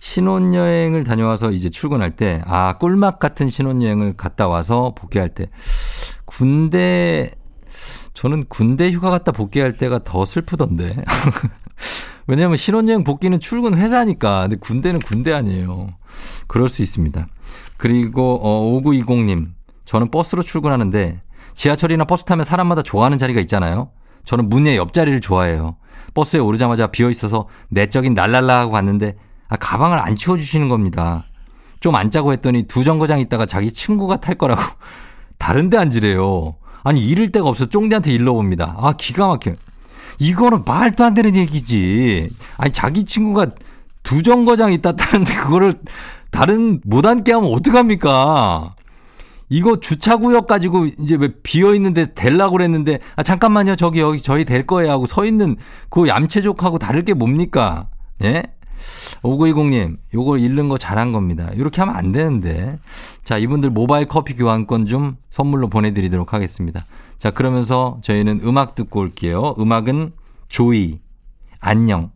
신혼여행을 다녀와서 이제 출근할 때, 아, 꿀맛 같은 신혼여행을 갔다 와서 복귀할 때, 군대, 저는 군대 휴가 갔다 복귀할 때가 더 슬프던데. 왜냐면 신혼여행 복귀는 출근 회사니까. 근데 군대는 군대 아니에요. 그럴 수 있습니다. 그리고, 어, 5920님. 저는 버스로 출근하는데, 지하철이나 버스 타면 사람마다 좋아하는 자리가 있잖아요. 저는 문의 옆자리를 좋아해요. 버스에 오르자마자 비어 있어서 내적인 날랄라 하고 갔는데 아, 가방을 안 치워주시는 겁니다. 좀 앉자고 했더니 두 정거장 있다가 자기 친구가 탈 거라고 다른 데 앉으래요. 아니 잃을 데가 없어 쫑디한테 일러봅니다. 아 기가 막혀. 이거는 말도 안 되는 얘기지. 아니 자기 친구가 두 정거장 있다 타는데 그거를 다른 못 앉게 하면 어떡합니까? 이거 주차구역 가지고 이제 왜 비어 있는데 댈라고 그랬는데 아 잠깐만요 저기 여기 저희 될 거예요 하고 서 있는 그 얌체족하고 다를 게 뭡니까? 예? 5920님, 요거 잃는 거 잘한 겁니다. 이렇게 하면 안 되는데. 자, 이분들 모바일 커피 교환권 좀 선물로 보내드리도록 하겠습니다. 자, 그러면서 저희는 음악 듣고 올게요. 음악은 조이, 안녕.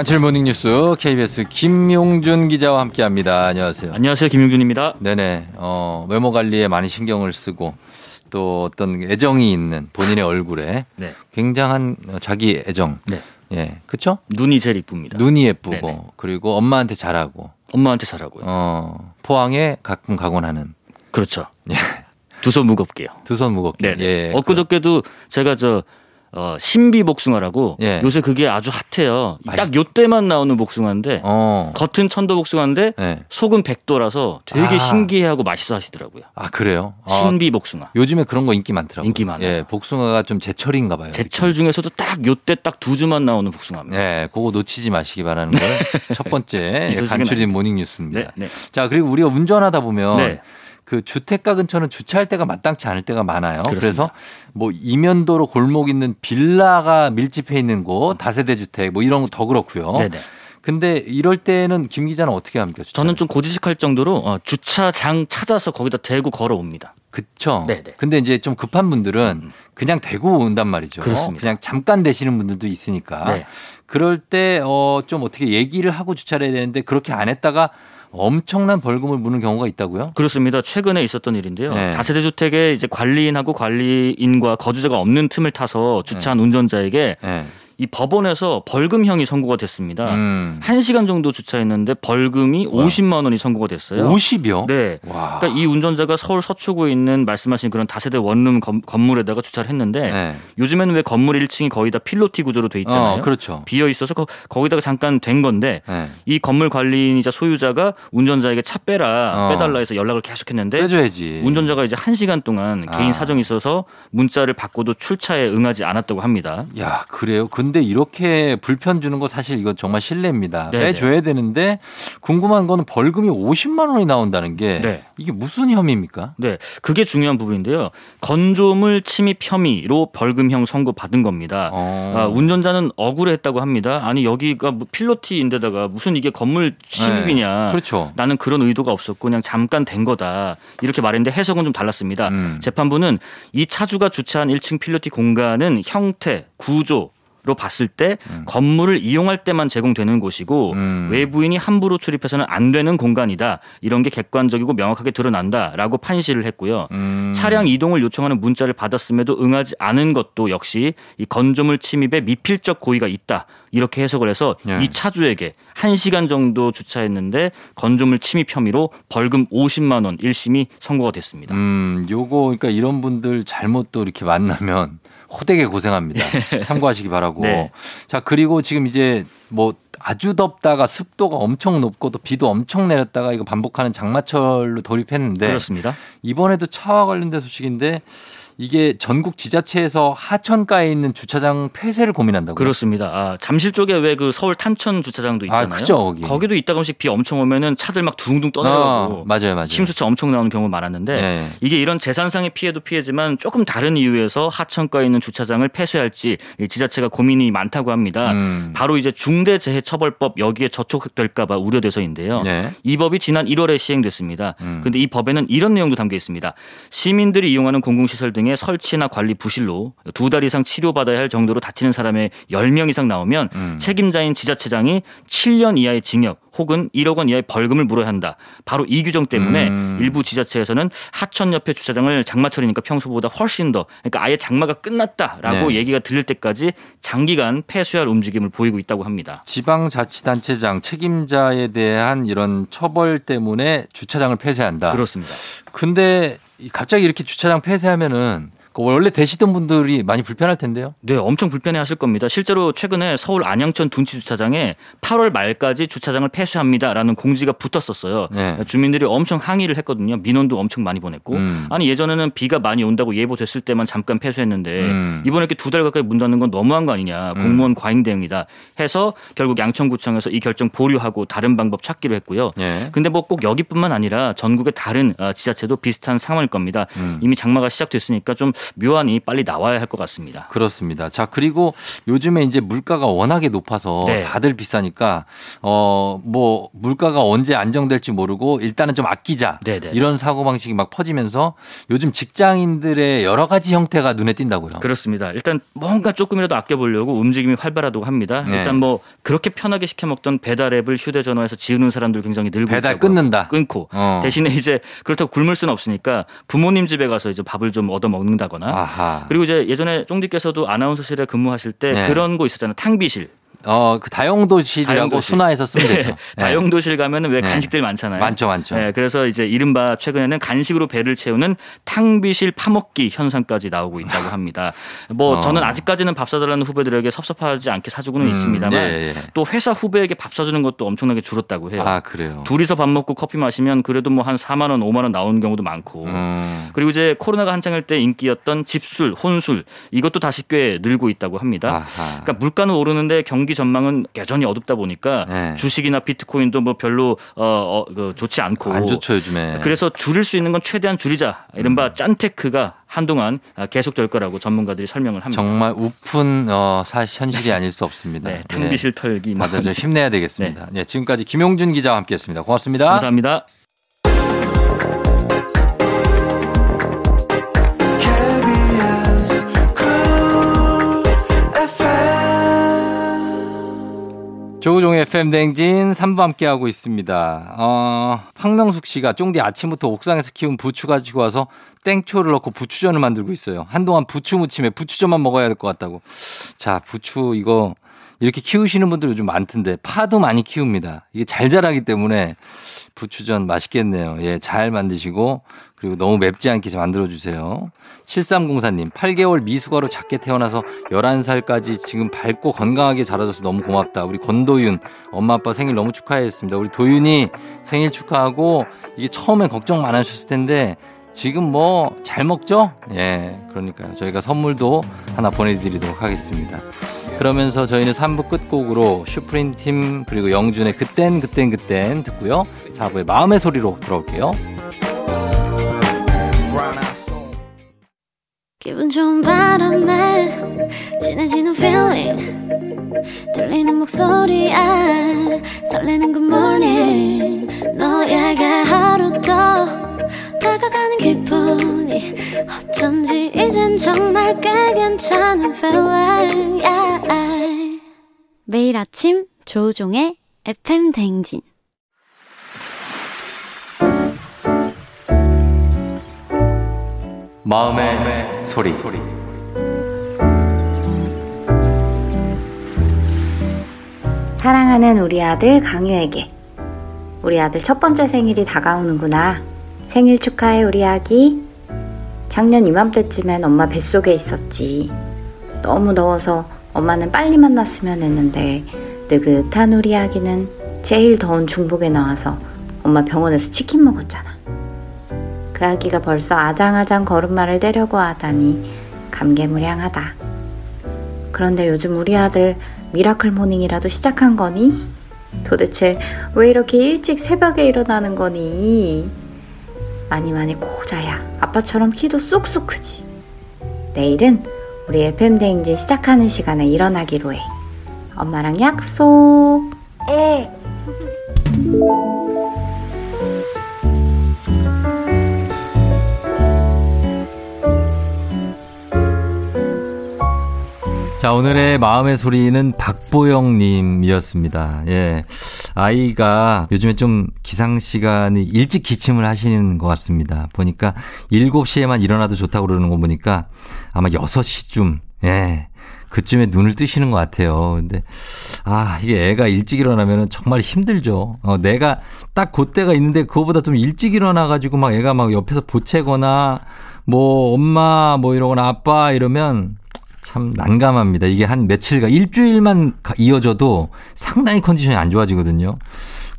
간추 모닝뉴스 KBS 김용준 기자와 함께합니다. 안녕하세요. 안녕하세요. 김용준입니다. 네네. 어, 외모 관리에 많이 신경을 쓰고 또 어떤 애정이 있는 본인의 얼굴에 네. 굉장한 자기 애정. 네. 예. 그쵸? 눈이 제일 이쁩니다. 눈이 예쁘고 네네. 그리고 엄마한테 잘하고 엄마한테 사라고요. 어, 포항에 가끔 가곤 하는 그렇죠. 두손 무겁게요. 두 손 무겁게. 네. 예. 엊그저께도 제가 저 어, 신비 복숭아라고 예. 요새 그게 아주 핫해요. 맛있- 딱 요때만 나오는 복숭아인데 어. 겉은 천도 복숭아인데 네. 속은 백도라서 되게 아. 신기해하고 맛있어 하시더라고요. 아, 그래요? 어, 신비 복숭아. 요즘에 그런 거 인기 많더라고요. 인기 많아요. 예, 복숭아가 좀 제철인가 봐요. 제철 중에서도 딱 요때 딱 두 주만 나오는 복숭아입니다. 예, 그거 놓치지 마시기 바라는 걸 첫 번째 간추린. 모닝 뉴스입니다. 네, 네. 자, 그리고 우리가 운전하다 보면 네. 그 주택가 근처는 주차할 때가 마땅치 않을 때가 많아요. 그래서 그렇습니다. 뭐 이면도로 골목 있는 빌라가 밀집해 있는 곳, 다세대 주택 뭐 이런 거 더 그렇고요. 네네. 근데 이럴 때는 김 기자는 어떻게 합니까? 주차를? 저는 좀 고지식할 정도로 어, 주차장 찾아서 거기다 대고 걸어옵니다. 그쵸. 네네. 근데 이제 좀 급한 분들은 그냥 대고 온단 말이죠. 그렇습니다. 그냥 잠깐 되시는 분들도 있으니까. 네. 그럴 때, 어, 좀 어떻게 얘기를 하고 주차를 해야 되는데 그렇게 안 했다가 엄청난 벌금을 무는 경우가 있다고요? 그렇습니다. 최근에 있었던 일인데요. 네. 다세대 주택에 이제 관리인하고 관리인과 거주자가 없는 틈을 타서 주차한 네. 운전자에게 예. 이 법원에서 벌금형이 선고가 됐습니다. 음. 한 시간 정도 주차했는데 벌금이 와. 50만 원이 선고가 됐어요. 50이요? 네. 와. 그러니까 이 운전자가 서울 서초구에 있는 말씀하신 그런 다세대 원룸 건- 건물에다가 주차를 했는데 네. 요즘에는 왜 건물 1층이 거의 다 필로티 구조로 돼 있잖아요. 어, 그렇죠. 비어 있어서 거, 거기다가 잠깐 된 건데 네. 이 건물 관리인이자 소유자가 운전자에게 차 빼라 어. 빼달라 해서 연락을 계속했는데 빼줘야지. 운전자가 이제 한 시간 동안 아. 개인 사정이 있어서 문자를 받고도 출차에 응하지 않았다고 합니다. 야, 그래요? 근데 이렇게 불편 주는 거 사실 이거 정말 실례입니다. 네네. 빼줘야 되는데 궁금한 거는 벌금이 50만 원이 나온다는 게 네. 이게 무슨 혐의입니까? 네, 그게 중요한 부분인데요. 건조물 침입 혐의로 벌금형 선고 받은 겁니다. 어. 아, 운전자는 억울했다고 합니다. 아니 여기가 뭐 필로티인데다가 무슨 이게 건물 침입이냐. 네. 그렇죠. 나는 그런 의도가 없었고 그냥 잠깐 된 거다. 이렇게 말했는데 해석은 좀 달랐습니다. 음. 재판부는 이 차주가 주차한 1층 필로티 공간은 형태, 구조 로 봤을 때 건물을 이용할 때만 제공되는 곳이고 음. 외부인이 함부로 출입해서는 안 되는 공간이다. 이런 게 객관적이고 명확하게 드러난다라고 판시를 했고요. 음. 차량 이동을 요청하는 문자를 받았음에도 응하지 않은 것도 역시 이 건조물 침입에 미필적 고의가 있다. 이렇게 해석을 해서 예. 이 차주에게 1시간 정도 주차했는데 건조물 침입 혐의로 벌금 50만 원 1심이 선고가 됐습니다. 음, 요거 그러니까 이런 분들 잘못 또 이렇게 만나면 호되게 고생합니다. 참고하시기 바라고. 네. 자, 그리고 지금 이제 뭐 아주 덥다가 습도가 엄청 높고 또 비도 엄청 내렸다가 이거 반복하는 장마철로 돌입했는데 그렇습니다. 이번에도 차와 관련된 소식인데 이게 전국 지자체에서 하천가에 있는 주차장 폐쇄를 고민한다고요? 그렇습니다. 아, 잠실 쪽에 왜 그 서울 탄천 주차장도 아, 있잖아요. 그죠, 거기. 도 이따금씩 비 엄청 오면은 차들 막 둥둥 떠내려가고 어, 맞아요, 맞아요. 침수차 엄청 나오는 경우 많았는데 네. 이게 이런 재산상의 피해도 피해지만 조금 다른 이유에서 하천가에 있는 주차장을 폐쇄할지 이 지자체가 고민이 많다고 합니다. 음. 바로 이제 중대재해처벌법 여기에 저촉될까봐 우려돼서인데요. 네. 이 법이 지난 1월에 시행됐습니다. 음. 그런데 이 법에는 이런 내용도 담겨 있습니다. 시민들이 이용하는 공공시설 등의 설치나 관리 부실로 두 달 이상 치료받아야 할 정도로 다치는 사람의 10명 이상 나오면 음. 책임자인 지자체장이 7년 이하의 징역 혹은 1억 원 이하의 벌금을 물어야 한다. 바로 이 규정 때문에 음. 일부 지자체에서는 하천 옆에 주차장을 장마철이니까 평소보다 훨씬 더 그러니까 아예 장마가 끝났다라고 네. 얘기가 들릴 때까지 장기간 폐쇄할 움직임을 보이고 있다고 합니다. 지방자치단체장 책임자에 대한 이런 처벌 때문에 주차장을 폐쇄한다. 그렇습니다. 근데 이 갑자기 이렇게 주차장 폐쇄하면은 그 원래 되시던 분들이 많이 불편할 텐데요. 네, 엄청 불편해하실 겁니다. 실제로 최근에 서울 안양천 둔치 주차장에 8월 말까지 주차장을 폐쇄합니다라는 공지가 붙었었어요. 네. 주민들이 엄청 항의를 했거든요. 민원도 엄청 많이 보냈고, 음. 아니 예전에는 비가 많이 온다고 예보됐을 때만 잠깐 폐쇄했는데 음. 이번에 이렇게 두 달 가까이 문 닫는 건 너무한 거 아니냐, 공무원 과잉 대응이다 해서 결국 양천구청에서 이 결정 보류하고 다른 방법 찾기로 했고요. 예. 근데 뭐 꼭 여기뿐만 아니라 전국의 다른 어, 지자체도 비슷한 상황일 겁니다. 음. 이미 장마가 시작됐으니까 좀 묘안이 빨리 나와야 할 것 같습니다. 그렇습니다. 자, 그리고 요즘에 이제 물가가 워낙에 높아서 네. 다들 비싸니까 어, 뭐 물가가 언제 안정될지 모르고 일단은 좀 아끼자. 네네. 이런 사고 방식이 막 퍼지면서 요즘 직장인들의 여러 가지 형태가 눈에 띈다고요. 그렇습니다. 일단 뭔가 조금이라도 아껴보려고 움직임이 활발하다고 합니다. 네. 일단 뭐 그렇게 편하게 시켜 먹던 배달 앱을 휴대전화에서 지우는 사람들 굉장히 늘고 배달 있다고요. 끊는다. 끊고 어. 대신에 이제 그렇다고 굶을 수는 없으니까 부모님 집에 가서 이제 밥을 좀 얻어 먹는다 거나 아하. 그리고 이제 예전에 쫑디께서도 아나운서실에 근무하실 때 네. 그런 거 있었잖아요. 탕비실. 어, 그 다용도실이라고 다용도실. 순화해서 쓰면 되죠. 네. 다용도실 가면은 왜 네. 간식들 많잖아요. 많죠, 많죠. 네, 그래서 이제 이른바 최근에는 간식으로 배를 채우는 탕비실 파먹기 현상까지 나오고 있다고 합니다. 뭐 어. 저는 아직까지는 밥 사달라는 후배들에게 섭섭하지 않게 사주고는 음, 있습니다만 예, 예. 또 회사 후배에게 밥 사주는 것도 엄청나게 줄었다고 해요. 아, 그래요. 둘이서 밥 먹고 커피 마시면 그래도 뭐 한 4만 원, 5만 원 나오는 경우도 많고. 음. 그리고 이제 코로나가 한창일 때 인기였던 집술, 혼술 이것도 다시 꽤 늘고 있다고 합니다. 아하. 그러니까 물가는 오르는데 경기 전망은 여전히 어둡다 보니까 네. 주식이나 비트코인도 뭐 별로 어, 어, 그 좋지 않고 안 좋죠, 요즘에. 그래서 줄일 수 있는 건 최대한 줄이자. 이른바 음. 짠테크가 한동안 아, 계속될 거라고 전문가들이 설명을 합니다. 정말 우픈 어, 사실 현실이 아닐 수 없습니다. 네, 탕비실 털기. 뭐. 다들 좀 힘내야 되겠습니다. 네. 지금까지 김용준 기자와 함께했습니다. 고맙습니다. 감사합니다. 조우종의 FM 댕진 3부 함께하고 있습니다. 어, 황명숙 씨가 쫑디 아침부터 옥상에서 키운 부추 가지고 와서 땡초를 넣고 부추전을 만들고 있어요. 한동안 부추 무침에 부추전만 먹어야 될 것 같다고. 자, 부추 이거 이렇게 키우시는 분들 요즘 많던데 파도 많이 키웁니다. 이게 잘 자라기 때문에 부추전 맛있겠네요. 예, 잘 만드시고 그리고 너무 맵지 않게 좀 만들어 주세요. 7304님, 8개월 미숙아로 작게 태어나서 11살까지 지금 밝고 건강하게 자라줘서 너무 고맙다. 우리 권도윤, 엄마 아빠 생일 너무 축하했습니다. 우리 도윤이 생일 축하하고 이게 처음엔 걱정 많으셨을 텐데 지금 뭐 잘 먹죠? 예, 그러니까요. 저희가 선물도 하나 보내드리도록 하겠습니다. 그러면서 저희는 3부 끝곡으로 슈프림 팀 그리고 영준의 그땐 그땐 그땐 듣고요. 4부의 마음의 소리로 돌아올게요. 기분 좋은 바람에 진해지는 feeling 들리는 목소리에 설레는 good morning 너에게 하루 더 다가가는 기분이 어쩐지 이젠 정말 꽤 괜찮은 feeling yeah. 매일 아침 조종의 FM 댕진 마음의 소리. 사랑하는 우리 아들 강유에게 우리 아들 첫 번째 생일이 다가오는구나. 생일 축하해 우리 아기. 작년 이맘때쯤엔 엄마 뱃속에 있었지. 너무 더워서 엄마는 빨리 만났으면 했는데 느긋한 우리 아기는 제일 더운 중복에 나와서 엄마 병원에서 치킨 먹었잖아. 그 아기가 벌써 아장아장 걸음마를 떼려고 하다니 감개무량하다. 그런데 요즘 우리 아들 miracle morning이라도 시작한 거니? 도대체 왜 이렇게 일찍 새벽에 일어나는 거니? 많이 많이 코 자야. 아빠처럼 키도 쑥쑥 크지. 내일은 우리 FM 대행진 시작하는 시간에 일어나기로 해. 엄마랑 약속. 자, 오늘의 마음의 소리는 박보영 님이었습니다. 예. 아이가 요즘에 좀 기상 시간이 일찍 기침을 하시는 것 같습니다. 보니까 7시에만 일어나도 좋다고 그러는 거 보니까 아마 6시쯤, 예. 그쯤에 눈을 뜨시는 것 같아요. 근데, 아, 이게 애가 일찍 일어나면 정말 힘들죠. 어, 내가 딱 그때가 있는데 그거보다 좀 일찍 일어나가지고 막 애가 막 옆에서 보채거나 뭐 엄마 뭐 이러거나 아빠 이러면 참 난감합니다. 이게 한 며칠간 일주일만 가- 이어져도 상당히 컨디션이 안 좋아지거든요.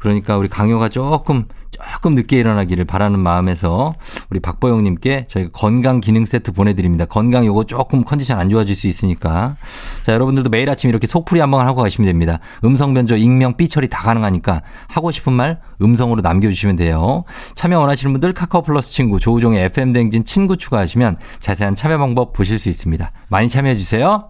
그러니까 우리 강효가 조금 조금 늦게 일어나기를 바라는 마음에서 우리 박보영님께 저희가 건강 기능 세트 보내드립니다. 건강 요거 조금 컨디션 안 좋아질 수 있으니까 자 여러분들도 매일 아침 이렇게 속풀이 한번 하고 가시면 됩니다. 음성 변조, 익명, 삐처리 다 가능하니까 하고 싶은 말 음성으로 남겨주시면 돼요. 참여 원하시는 분들 카카오 플러스 친구 조우종의 FM 댕진 친구 추가하시면 자세한 참여 방법 보실 수 있습니다. 많이 참여해 주세요.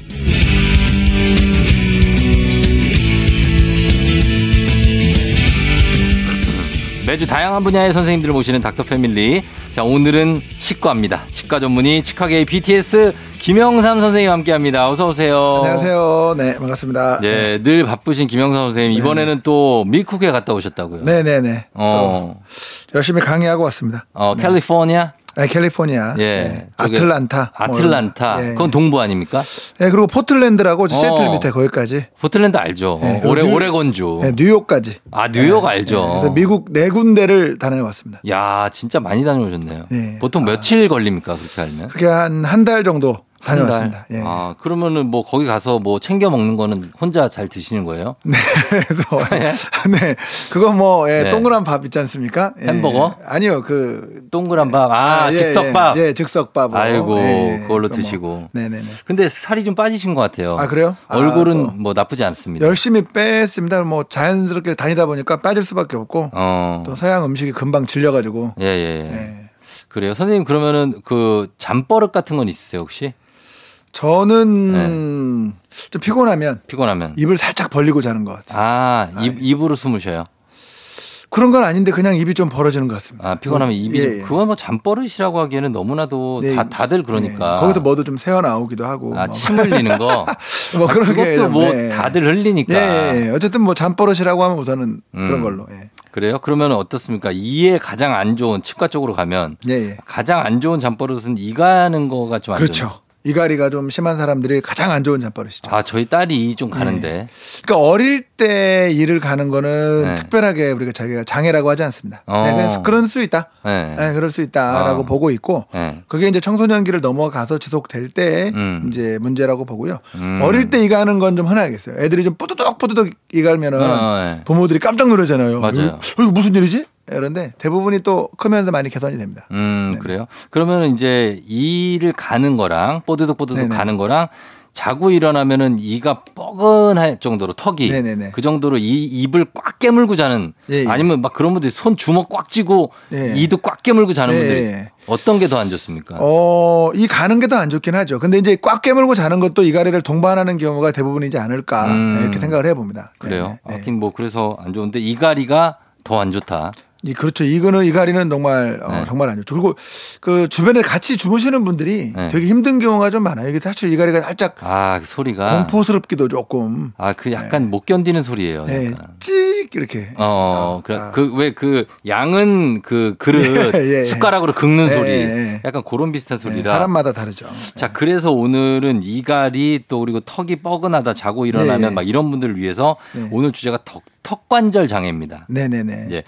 매주 다양한 분야의 선생님들을 모시는 닥터 패밀리. 자, 오늘은 치과입니다. 치과 전문의 치과계의 BTS 김영삼 선생님 함께 합니다. 어서오세요. 안녕하세요. 네, 반갑습니다. 예, 늘 바쁘신 김영삼 선생님. 이번에는 또 미국에 갔다 오셨다고요. 네네네. 어, 열심히 강의하고 왔습니다. 어, 캘리포니아? 네, 캘리포니아. 예. 네, 아틀란타. 뭐 아틀란타. 이런 거. 예. 그건 동부 아닙니까? 네, 그리고 포틀랜드라고 시애틀 어. 밑에 거기까지. 포틀랜드 알죠. 네, 그리고 오레, 뉴- 오레곤주. 네, 뉴욕까지. 아, 뉴욕 네, 알죠. 그래서 미국 네 군데를 다녀왔습니다. 야, 진짜 많이 다녀오셨네요. 네. 보통 며칠 걸립니까? 그렇게 하면? 그렇게 한 한 달 정도 다녀왔습니다. 예. 아, 그러면은 뭐 거기 가서 뭐 챙겨 먹는 거는 혼자 잘 드시는 거예요? 그래서 네, 그거 뭐 예, 네. 동그란 밥 있지 않습니까? 예. 햄버거? 아니요, 그 동그란 밥. 아, 예, 즉석밥. 예, 예, 즉석밥. 아이고, 그걸로 그거 뭐. 드시고. 네네네. 근데 살이 좀 빠지신 것 같아요. 아, 그래요? 아, 얼굴은 또. 뭐 나쁘지 않습니다. 열심히 뺐습니다. 뭐 자연스럽게 다니다 보니까 빠질 수밖에 없고 어. 또 서양 음식이 금방 질려가지고 예, 예. 예. 네. 그래요. 선생님 그러면은 그 잠버릇 같은 건 있으세요, 혹시? 저는 좀 피곤하면 피곤하면. 입을 살짝 벌리고 자는 것 같아요. 아, 입, 입으로 숨을 쉬어요. 그런 건 아닌데 그냥 입이 좀 벌어지는 것 같습니다. 아, 피곤하면 입이 예, 좀- 예. 그건 뭐 잠버릇이라고 하기에는 너무나도 네, 다, 다들 그러니까. 네. 거기서 뭐도 좀 새어 나오기도 하고. 아, 뭐. 침 흘리는 거. 뭐 아, 그런 게 그것도 좀, 뭐 네. 다들 흘리니까. 예, 예, 예. 어쨌든 뭐 잠버릇이라고 하면 우선은 음. 그런 걸로. 예. 그래요? 그러면 어떻습니까? 이에 가장 안 좋은 치과 쪽으로 가면 예, 예. 가장 안 좋은 잠버릇은 이 가는 거가 좀 안 좋은. 그렇죠. 이가리가 좀 심한 사람들이 가장 안 좋은 잠버릇이죠. 아, 저희 딸이 이좀 가는데. 그러니까 어릴 때 일을 가는 거는 네. 특별하게 우리가 자기가 장애라고 하지 않습니다. 어. 네, 그래서 그럴 수 있다. 네. 네, 그럴 수 있다라고 어. 보고 있고 네. 그게 이제 청소년기를 넘어가서 지속될 때 음. 이제 문제라고 보고요. 음. 어릴 때 이가는 건 좀 흔하겠어요. 애들이 좀 뿌드덕 뿌드덕 이갈면은 어, 네. 부모들이 깜짝 놀라잖아요. 맞아요. 어, 이거 무슨 일이지? 이런데 대부분이 또 크면서 많이 개선이 됩니다. 음, 네네. 그래요? 그러면 이제 이를 가는 거랑 뽀드득 뽀드득 네네. 가는 거랑 자고 일어나면은 이가 뻐근할 정도로 턱이 네네네. 그 정도로 이 입을 꽉 깨물고 자는 예, 예. 아니면 막 그런 분들이 손 주먹 꽉 쥐고 예. 이도 꽉 깨물고 자는 예, 분들이 예. 어떤 게 더 안 좋습니까? 어, 이 가는 게 더 안 좋긴 하죠. 근데 이제 꽉 깨물고 자는 것도 이가리를 동반하는 경우가 대부분이지 않을까 음. 네, 이렇게 생각을 해봅니다. 그래요? 네, 네. 하긴 뭐 그래서 안 좋은데 이가리가 더 안 좋다. 이 그렇죠. 이거는 이가리는 정말 어, 네. 정말 안 좋죠. 그리고 그 주변에 같이 주무시는 분들이 네. 되게 힘든 경우가 좀 많아요. 이게 사실 이가리가 살짝 아, 그 소리가 공포스럽기도 조금 아, 그 약간 못 견디는 소리예요. 네. 찍 이렇게. 어, 그래. 아. 그, 왜그 양은 그 그릇 예, 예. 숟가락으로 긁는 예, 소리. 예, 예. 약간 그런 비슷한 네, 소리라. 사람마다 다르죠. 자, 그래서 오늘은 이갈이 또 그리고 턱이 뻐근하다 자고 일어나면 예, 예. 막 이런 분들을 위해서 네. 오늘 주제가 턱, 턱관절 장애입니다. 네네네. 이제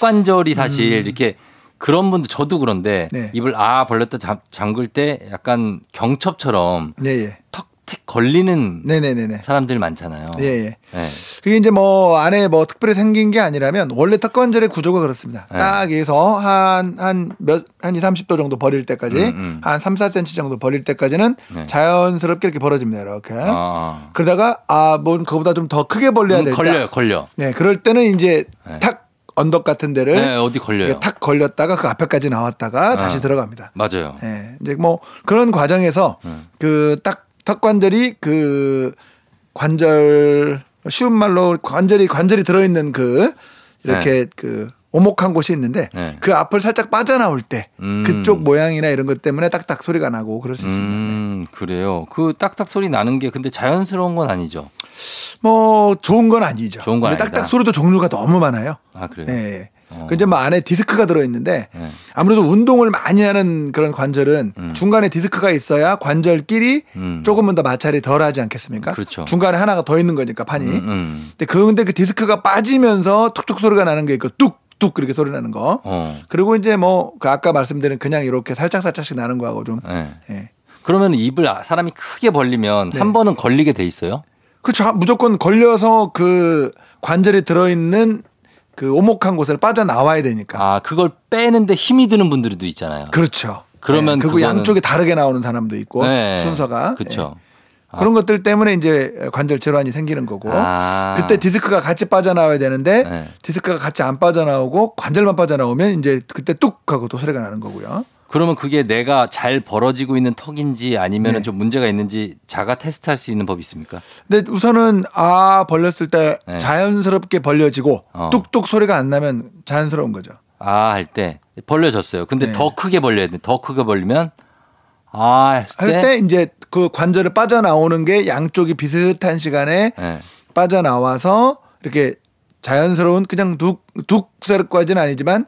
턱관절이 사실 이렇게 그런 분들 저도 그런데 네. 입을 아 벌렸다 잠, 잠글 때 약간 경첩처럼 네, 예. 턱 틱 걸리는 네네네네. 사람들이 많잖아요. 예, 예. 네. 그게 이제 뭐 안에 뭐 특별히 생긴 게 아니라면 원래 턱관절의 구조가 그렇습니다. 네. 딱 여기서 한, 한 몇, 한 2, 30도 정도 벌릴 때까지 음, 음. 한 3, 4cm 정도 벌릴 때까지는 네. 자연스럽게 이렇게 벌어집니다. 이렇게. 아, 그러다가 아, 뭔 그거보다 좀 더 크게 벌려야 음, 될 때. 걸려요, 걸려. 네, 그럴 때는 이제 네. 탁 언덕 같은 데를 네, 어디 걸려요. 탁 걸렸다가 그 앞에까지 나왔다가 다시 아. 들어갑니다. 맞아요. 예. 이제 뭐 그런 과정에서 음. 그딱 턱관절이 그 관절 쉬운 말로 관절이 관절이 들어있는 그 이렇게 그 오목한 곳이 있는데 네. 그 앞을 살짝 빠져나올 때 음. 그쪽 모양이나 이런 것 때문에 딱딱 소리가 나고 그럴 수 있습니다. 음, 그래요. 그 딱딱 소리 나는 게 근데 자연스러운 건 아니죠. 뭐 좋은 건 아니죠. 좋은 건 근데 아니다. 딱딱 소리도 종류가 너무 많아요. 아, 그래요? 예. 어. 그 이제 뭐 안에 디스크가 들어있는데 네. 아무래도 운동을 많이 하는 그런 관절은 음. 중간에 디스크가 있어야 관절끼리 음. 조금은 더 마찰이 덜 하지 않겠습니까? 그렇죠. 중간에 하나가 더 있는 거니까 판이. 음, 음. 근데 그 근데 그 디스크가 빠지면서 툭툭 소리가 나는 게 있고 뚝 뚝 그렇게 소리 나는 거. 어. 그리고 이제 뭐 그 아까 말씀드린 그냥 이렇게 살짝 살짝씩 나는 거하고 좀 네. 예. 그러면 입을 아- 사람이 크게 벌리면 네. 한 번은 걸리게 돼 있어요? 그렇죠. 무조건 걸려서 그 관절이 들어있는 그 오목한 곳을 빠져나와야 되니까. 아, 그걸 빼는데 힘이 드는 분들도 있잖아요. 그렇죠. 그러면 예, 그리고 그거는- 양쪽에 다르게 나오는 사람도 있고 네. 순서가 그렇죠. 예. 그런 것들 때문에 이제 관절 질환이 생기는 거고 아. 그때 디스크가 같이 빠져나와야 되는데 네. 디스크가 같이 안 빠져나오고 관절만 빠져나오면 이제 그때 뚝 하고 또 소리가 나는 거고요. 그러면 그게 내가 잘 벌어지고 있는 턱인지 아니면 네. 은좀 문제가 있는지 자가 테스트할 수 있는 법이 있습니까? 근데 우선은 아 벌렸을 때 네. 자연스럽게 벌려지고 어. 뚝뚝 소리가 안 나면 자연스러운 거죠. 아 할 때 벌려졌어요. 근데 네. 더 크게 벌려야 돼. 더 크게 벌리면 아할 할때 이제 그 관절을 빠져나오는 게 양쪽이 비슷한 시간에 네. 빠져나와서 이렇게 자연스러운 그냥 둑둑 소리까지는 아니지만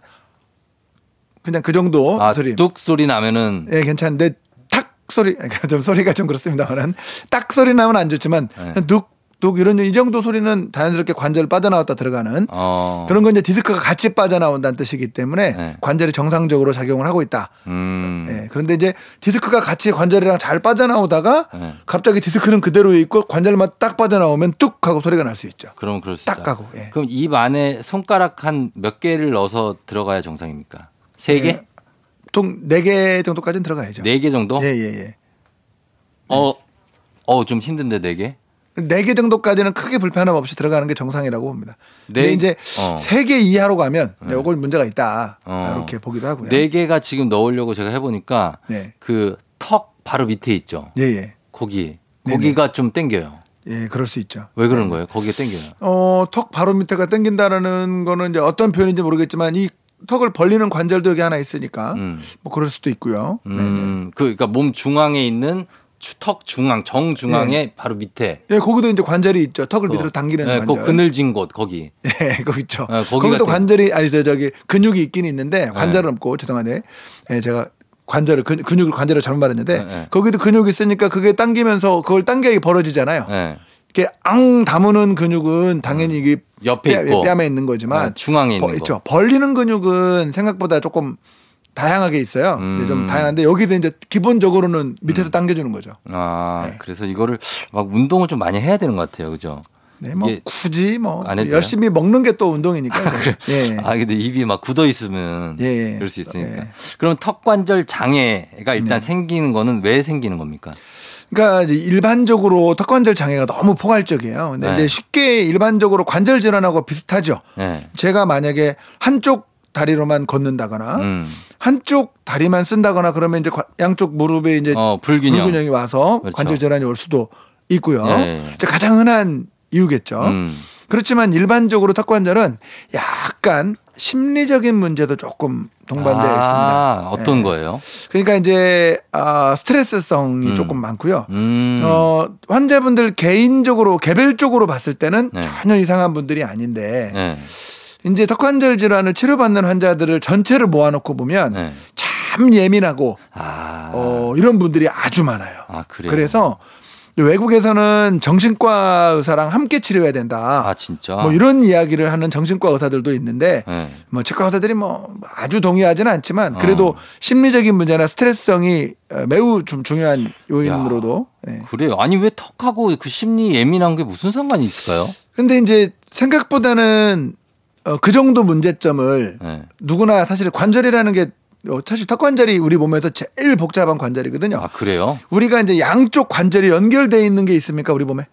그냥 그 정도 아, 소리. 뚝 소리 나면은 예, 괜찮은데 탁 소리 그러니까 좀 소리가 좀 그렇습니다만은 딱 소리 나면 안 좋지만 네. 둑둑 이런 이 정도 소리는 자연스럽게 관절 빠져나왔다 들어가는 어. 그런 건 이제 디스크가 같이 빠져나온다는 뜻이기 때문에 네. 관절이 정상적으로 작용을 하고 있다. 음. 예, 그런데 이제 디스크가 같이 관절이랑 잘 빠져나오다가 네. 갑자기 디스크는 그대로 있고 관절만 딱 빠져나오면 뚝 하고 소리가 날 수 있죠. 그러면 그럴 수딱 있다. 가고. 예. 그럼 입 안에 손가락 한 몇 개를 넣어서 들어가야 정상입니까? 세 개? 예. 보통 네 개 정도까지는 들어가야죠. 네 개 정도? 예, 예, 예. 어, 어, 좀 힘든데 네 개? 네 개 정도까지는 크게 불편함 없이 들어가는 게 정상이라고 봅니다. 근데 네- 이제 어. 세개 이하로 가면 이걸 문제가 있다. 어. 이렇게 보기도 하고요. 네 개가 지금 넣으려고 제가 해보니까 네. 그턱 바로 밑에 있죠. 예, 예. 거기. 네네. 거기가 좀 땡겨요. 예, 그럴 수 있죠. 왜 그런 거예요? 거기가 땡겨요. 어, 턱 바로 밑에가 당긴다라는 거는 이제 어떤 표현인지 모르겠지만 이 턱을 벌리는 관절도 여기 하나 있으니까 음. 뭐 그럴 수도 있고요. 네, 네. 음, 그, 그러니까 몸 중앙에 있는 추- 턱 중앙, 정 중앙에 바로 밑에. 예, 거기도 이제 관절이 있죠. 턱을 밑으로 그, 당기는 네, 관절. 그 그늘진 곳 거기. 예, 거기 있죠. 네, 거기가 거기도 땡- 관절이 아니 저 저기 근육이 있긴 네. 있는데 관절은 없고 죄송한데 예, 제가 관절을 근, 근육을 관절을 잘못 말했는데 네, 네. 거기도 근육이 있으니까 그게 당기면서 그걸 당겨야 벌어지잖아요. 네. 이렇게 앙 다무는 근육은 당연히 이게 옆에 뼈, 있고. 뺨에 있는 거지만 네, 중앙에 있는 버- 거. 있죠. 벌리는 근육은 생각보다 조금 다양하게 있어요. 근데 좀 음. 다양한데 여기도 이제 기본적으로는 밑에서 당겨주는 거죠. 아, 네. 그래서 이거를 막 운동을 좀 많이 해야 되는 것 같아요. 그죠? 네, 뭐 굳이 뭐? 열심히 먹는 게 또 운동이니까. 예. 아, 근데 입이 막 굳어 있으면 예, 예. 그럴 수 있으니까. 예. 그럼 턱 관절 장애가 일단 네. 생기는 거는 왜 생기는 겁니까? 그러니까 일반적으로 턱관절 장애가 너무 포괄적이에요. 근데 네. 이제 쉽게 일반적으로 관절 질환하고 비슷하죠. 네. 제가 만약에 한쪽 다리로만 걷는다거나 음. 한쪽 다리만 쓴다거나 그러면 이제 과- 양쪽 무릎에 이제 어, 불균형. 불균형 이 와서 그렇죠. 관절 질환이 올 수도 있고요. 이제 가장 흔한 이유겠죠. 음. 그렇지만 일반적으로 턱관절은 약간 심리적인 문제도 조금 동반되어 아, 있습니다. 어떤 예. 거예요? 그러니까 이제 아, 스트레스성이 음. 조금 많고요. 음. 어, 환자분들 개인적으로 개별적으로 봤을 때는 네. 전혀 이상한 분들이 아닌데 네. 이제 턱관절 질환을 치료받는 환자들을 전체를 모아놓고 보면 네. 참 예민하고 아. 어, 이런 분들이 아주 많아요. 아, 그래요? 그래서 외국에서는 정신과 의사랑 함께 치료해야 된다. 아, 진짜? 뭐 이런 이야기를 하는 정신과 의사들도 있는데 네. 뭐 치과 의사들이 뭐 아주 동의하지는 않지만 어. 그래도 심리적인 문제나 스트레스성이 어, 매우 좀 중요한 요인으로도. 네. 그래요. 아니, 왜 턱하고 그 심리 예민한 게 무슨 상관이 있을까요? 근데 이제 생각보다는 어, 그 정도 문제점을 네. 누구나 사실 관절이라는 게 어, 사실 턱관절이 우리 몸에서 제일 복잡한 관절이거든요. 아, 그래요? 우리가 이제 양쪽 관절이 연결돼 있는 게 있습니까 우리 몸에?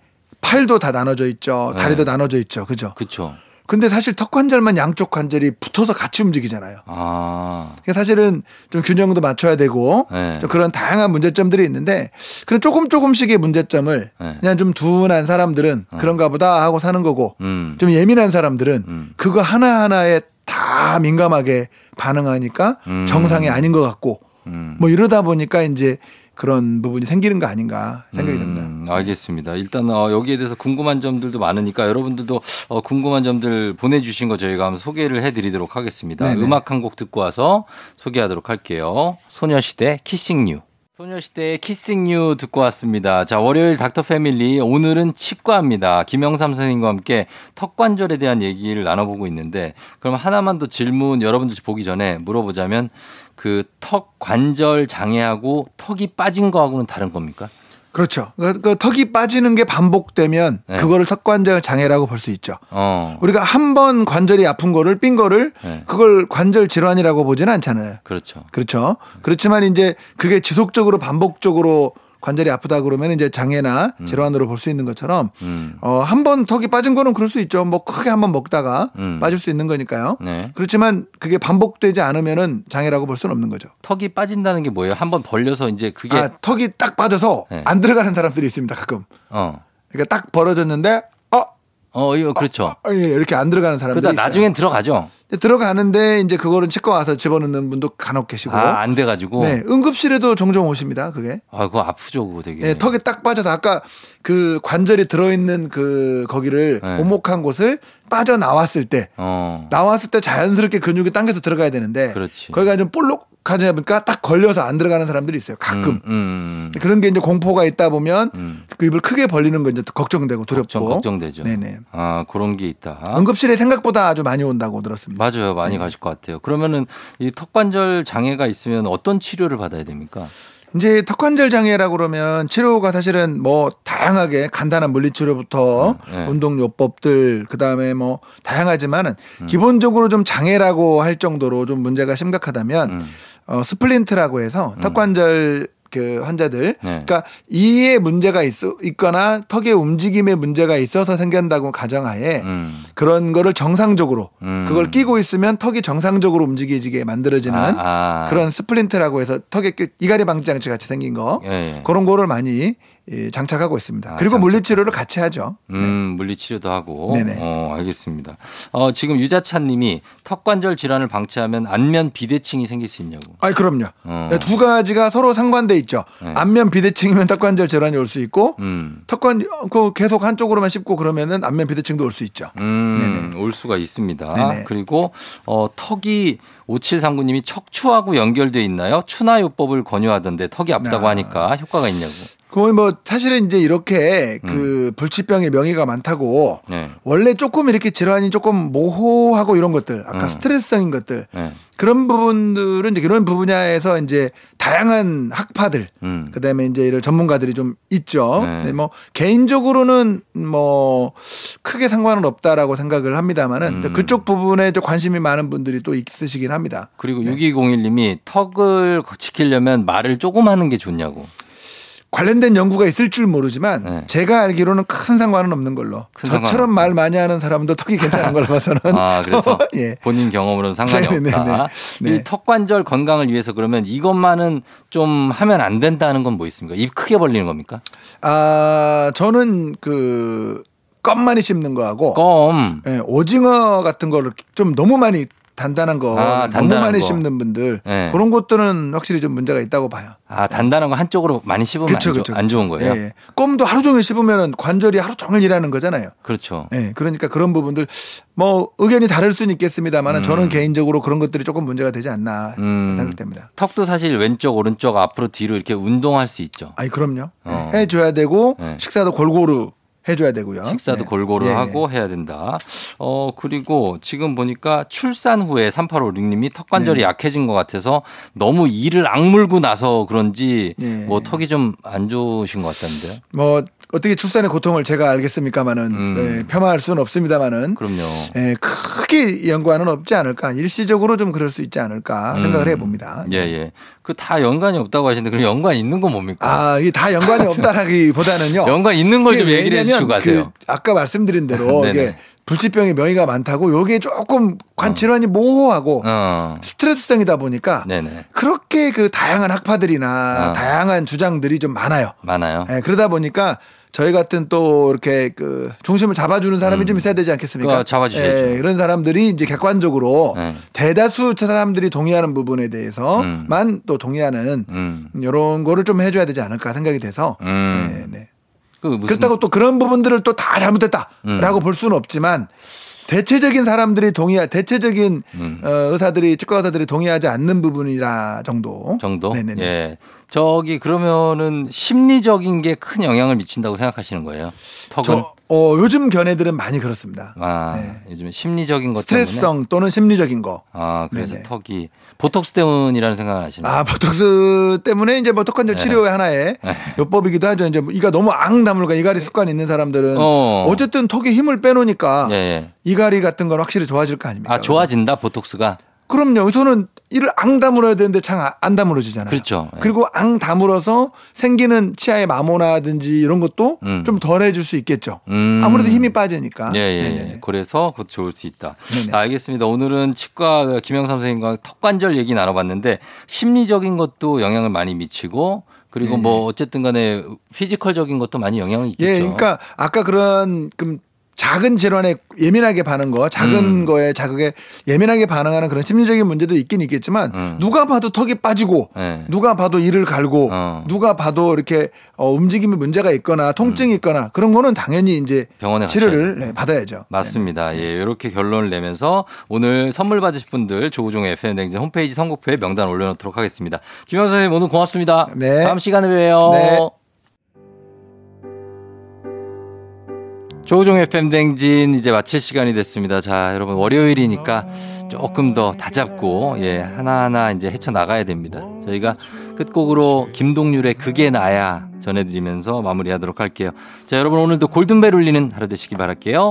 팔도 다 나눠져 있죠. 다리도 네. 나눠져 있죠. 그죠? 그쵸. 근데 사실 턱 관절만 양쪽 관절이 붙어서 같이 움직이잖아요. 아. 그러니까 사실은 좀 균형도 맞춰야 되고 네. 좀 그런 다양한 문제점들이 있는데 그런 조금 조금씩의 문제점을 네. 그냥 좀 둔한 사람들은 그런가 보다 하고 사는 거고 음. 좀 예민한 사람들은 음. 그거 하나하나에 다 민감하게 반응하니까 음. 정상이 아닌 것 같고 음. 뭐 이러다 보니까 이제 그런 부분이 생기는 거 아닌가 생각이 듭니다. 음, 알겠습니다. 일단 어, 여기에 대해서 궁금한 점들도 많으니까 여러분들도 어, 궁금한 점들 보내주신 거 저희가 한번 소개를 해드리도록 하겠습니다. 네네. 음악 한 곡 듣고 와서 소개하도록 할게요. 소녀시대 키싱 유. 소녀시대의 키싱 유 듣고 왔습니다. 자, 월요일 닥터 패밀리 오늘은 치과입니다. 김영삼 선생님과 함께 턱 관절에 대한 얘기를 나눠보고 있는데 그럼 하나만 더 질문 여러분들 보기 전에 물어보자면 그 턱 관절 장애하고 턱이 빠진 거하고는 다른 겁니까? 그렇죠. 그, 그 턱이 빠지는 게 반복되면 네. 그거를 턱관절 장애라고 볼 수 있죠. 어. 우리가 한 번 관절이 아픈 거를 삔 거를 네. 그걸 관절 질환이라고 보지는 않잖아요. 그렇죠. 그렇죠. 그렇지만 이제 그게 지속적으로 반복적으로 관절이 아프다 그러면 이제 장애나 음. 질환으로 볼 수 있는 것처럼 어, 한 번 턱이 빠진 거는 그럴 수 있죠. 뭐 크게 한 번 먹다가 음. 빠질 수 있는 거니까요. 네. 그렇지만 그게 반복되지 않으면은 장애라고 볼 수는 없는 거죠. 턱이 빠진다는 게 뭐예요? 한 번 벌려서 이제 그게 아, 턱이 딱 빠져서 네. 안 들어가는 사람들이 있습니다. 가끔. 어. 그러니까 딱 벌어졌는데 어, 어, 이거 그렇죠. 어, 예, 이렇게 안 들어가는 사람들이 그러다. 나중엔 들어가죠. 들어가는데 이제 그거를 치과 와서 집어넣는 분도 간혹 계시고. 아, 안 돼 가지고. 네, 응급실에도 종종 오십니다. 그게. 아, 그거 아프죠, 그거 되게. 네, 턱이 딱 빠져서 아까 그 관절이 들어있는 그 거기를 네. 오목한 곳을 빠져 나왔을 때 어. 나왔을 때 자연스럽게 근육이 당겨서 들어가야 되는데 그렇지. 거기가 좀 볼록하지 보니까 딱 걸려서 안 들어가는 사람들이 있어요. 가끔. 음, 음. 그런 게 이제 공포가 있다 보면 음. 그 입을 크게 벌리는 거 이제 또 걱정되고 두렵고. 걱정, 걱정 되죠. 네네. 아, 그런 게 있다. 응급실에 생각보다 아주 많이 온다고 들었습니다. 맞아요. 많이 가실 것 같아요. 그러면은 이 턱관절 장애가 있으면 어떤 치료를 받아야 됩니까? 이제 턱관절 장애라고 그러면 치료가 사실은 뭐 다양하게 간단한 물리치료부터 네. 운동요법들 그다음에 뭐 다양하지만은 음. 기본적으로 좀 장애라고 할 정도로 좀 문제가 심각하다면 음. 어 splint라고 해서 턱관절 그 환자들 네. 그러니까 이에 문제가 있, 있거나 턱의 움직임에 문제가 있어서 생긴다고 가정하에 음. 그런 거를 정상적으로 음. 그걸 끼고 있으면 턱이 정상적으로 움직이지게 만들어지는 아, 아. 그런 splint라고 해서 턱에 끼- 이갈이 방지 장치 같이 생긴 거 예, 예. 그런 거를 많이 예, 장착하고 있습니다. 아, 그리고 장착. 물리치료를 같이 하죠. 음, 물리치료도 하고. 네네. 어, 알겠습니다. 어, 지금 유자찬 님이 턱관절 질환을 방치하면 안면 비대칭이 생길 수 있냐고. 아, 그럼요. 어. 네, 두 가지가 서로 상관돼 있죠. 네. 안면 비대칭이면 턱관절 질환이 올 수 있고 음. 턱관 그 계속 한쪽으로만 씹고 그러면은 안면 비대칭도 올 수 있죠. 음, 올 수가 있습니다. 네네. 그리고 어, 턱이 5739님이 척추하고 연결돼 있나요? 추나요법을 권유하던데 턱이 아프다고 아. 하니까 효과가 있냐고. 거의 뭐 사실은 이제 이렇게 음. 그 불치병의 명의가 많다고 네. 원래 조금 이렇게 질환이 조금 모호하고 이런 것들 아까 음. 스트레스성인 것들 네. 그런 부분들은 이제 그런 분야에서 이제 다양한 학파들 음. 그다음에 이제 이런 전문가들이 좀 있죠. 네. 뭐 개인적으로는 뭐 크게 상관은 없다라고 생각을 합니다만은 음. 그쪽 부분에 좀 관심이 많은 분들이 또 있으시긴 합니다. 그리고 6201님이 턱을 지키려면 말을 조금 하는 게 좋냐고. 관련된 연구가 있을 줄 모르지만 네. 제가 알기로는 큰 상관은 없는 걸로. 큰 저처럼 상관은 말 많이 하는 사람도 턱이 괜찮은 걸로 봐서는. 아, 그래서 예. 본인 경험으로는 상관이 네네네. 없다. 네. 이 턱 관절 건강을 위해서 그러면 이것만은 좀 하면 안 된다는 건 뭐 있습니까? 입 크게 벌리는 겁니까? 아, 저는 그 껌 많이 씹는 거하고 껌. 예, 오징어 같은 거를 좀 너무 많이 단단한 거 아, 너무 단단한 많이 거. 씹는 분들 네. 그런 것들은 확실히 좀 문제가 있다고 봐요. 아, 단단한 거 한쪽으로 많이 씹으면 그쵸, 안, 좋- 그쵸, 안 좋은. 거예요? 예, 예. 껌도 하루 종일 씹으면 관절이 하루 종일 일하는 거잖아요. 그렇죠. 예, 그러니까 그런 부분들 뭐 의견이 다를 수는 있겠습니다만 음. 저는 개인적으로 그런 것들이 조금 문제가 되지 않나 음. 생각됩니다. 턱도 사실 왼쪽, 오른쪽, 앞으로, 뒤로 이렇게 운동할 수 있죠. 아니 그럼요. 어. 예, 해줘야 되고 네. 식사도 골고루 해줘야 되고요. 식사도 네. 골고루 예, 예. 하고 해야 된다. 어, 그리고 지금 보니까 출산 후에 3856님이 턱 관절이 네네. 약해진 것 같아서 너무 이를 악물고 나서 그런지 예. 뭐 턱이 좀 안 좋으신 것 같다는데요. 뭐 어떻게 출산의 고통을 제가 알겠습니까마는 음. 예, 폄하할 수는 없습니다마는 그럼요. 예, 크게 연관은 없지 않을까 일시적으로 좀 그럴 수 있지 않을까 생각을 음. 해봅니다. 예, 예. 그 다 연관이 없다고 하시는데 그럼 연관 있는 건 뭡니까? 아, 이게 다 연관이 없다라기보다는요. 연관 있는 걸 좀 얘기를 해 왜냐면 주시고 가세요. 그 아까 말씀드린 대로. 이게 불치병의 명의가 많다고 요게 조금 관질환이 모호하고 어. 스트레스성이다 보니까 네네. 그렇게 그 다양한 학파들이나 어. 다양한 주장들이 좀 많아요. 많아요. 예, 그러다 보니까 저희 같은 또 이렇게 그 중심을 잡아주는 사람이 좀 있어야 되지 않겠습니까? 음. 잡아주셔야죠. 예, 이런 사람들이 이제 객관적으로 네. 대다수 사람들이 동의하는 부분에 대해서만 또 동의하는 음. 이런 거를 좀 해줘야 되지 않을까 생각이 돼서 음. 네, 네. 그 그렇다고 또 그런 부분들을 또 다 잘못했다라고 음. 볼 수는 없지만 대체적인 사람들이 동의 대체적인 음. 어, 의사들이 치과 의사들이 동의하지 않는 부분이라 정도 정도? 네네네. 예. 저기 그러면은 심리적인 게 큰 영향을 미친다고 생각하시는 거예요. 턱은 저 어, 요즘 견해들은 많이 그렇습니다. 아, 네. 요즘 심리적인 것 때문에 스트레스성 또는 심리적인 거. 아, 그래서 네네. 턱이 보톡스 때문이라는 생각을 하시나요? 아, 보톡스 때문에 이제 뭐 턱관절 네. 치료의 하나의 네. 요법이기도 하죠. 이제 뭐 이가 너무 앙 다물고 이갈이 습관 있는 사람들은 어. 어. 쨌든 턱에 힘을 빼놓으니까 예, 예. 이갈이 같은 건 확실히 좋아질 거 아닙니까? 아, 좋아진다 보톡스가. 그럼요. 우선은 이를 앙 다물어야 되는데 잘 안 다물어지잖아요. 그렇죠. 예. 그리고 앙 다물어서 생기는 치아의 마모나든지 이런 것도 음. 좀 덜해질 수 있겠죠. 음. 아무래도 힘이 빠지니까. 예, 예, 네네네. 예. 그래서 그것 좋을 수 있다. 네네. 자, 알겠습니다. 오늘은 치과 김영삼 선생님과 턱관절 얘기 나눠봤는데 심리적인 것도 영향을 많이 미치고 그리고 뭐 어쨌든 간에 피지컬적인 것도 많이 영향을 있겠죠. 예, 그러니까 아까 그런 좀 작은 질환에 예민하게 반응 거, 작은 음. 거에 자극에 예민하게 반응하는 그런 심리적인 문제도 있긴 있겠지만 음. 누가 봐도 턱이 빠지고 예. 누가 봐도 이를 갈고 어. 누가 봐도 이렇게 어, 움직임에 문제가 있거나 통증이 있거나 그런 거는 당연히 이제 음. 병원에 치료를 네, 받아야죠. 맞습니다. 예, 이렇게 결론을 내면서 오늘 선물 받으실 분들 조우종의 FM 댕진 홈페이지 선곡표에 명단 올려놓도록 하겠습니다. 김영 선생님 오늘 고맙습니다. 네. 다음 시간에 봬요. 조우종 FM 댕진 이제 마칠 시간이 됐습니다. 자, 여러분 월요일이니까 조금 더 다잡고 예, 하나하나 이제 헤쳐 나가야 됩니다. 저희가 끝곡으로 김동률의 그게 나야 전해드리면서 마무리하도록 할게요. 자, 여러분 오늘도 골든벨 울리는 하루 되시기 바랄게요.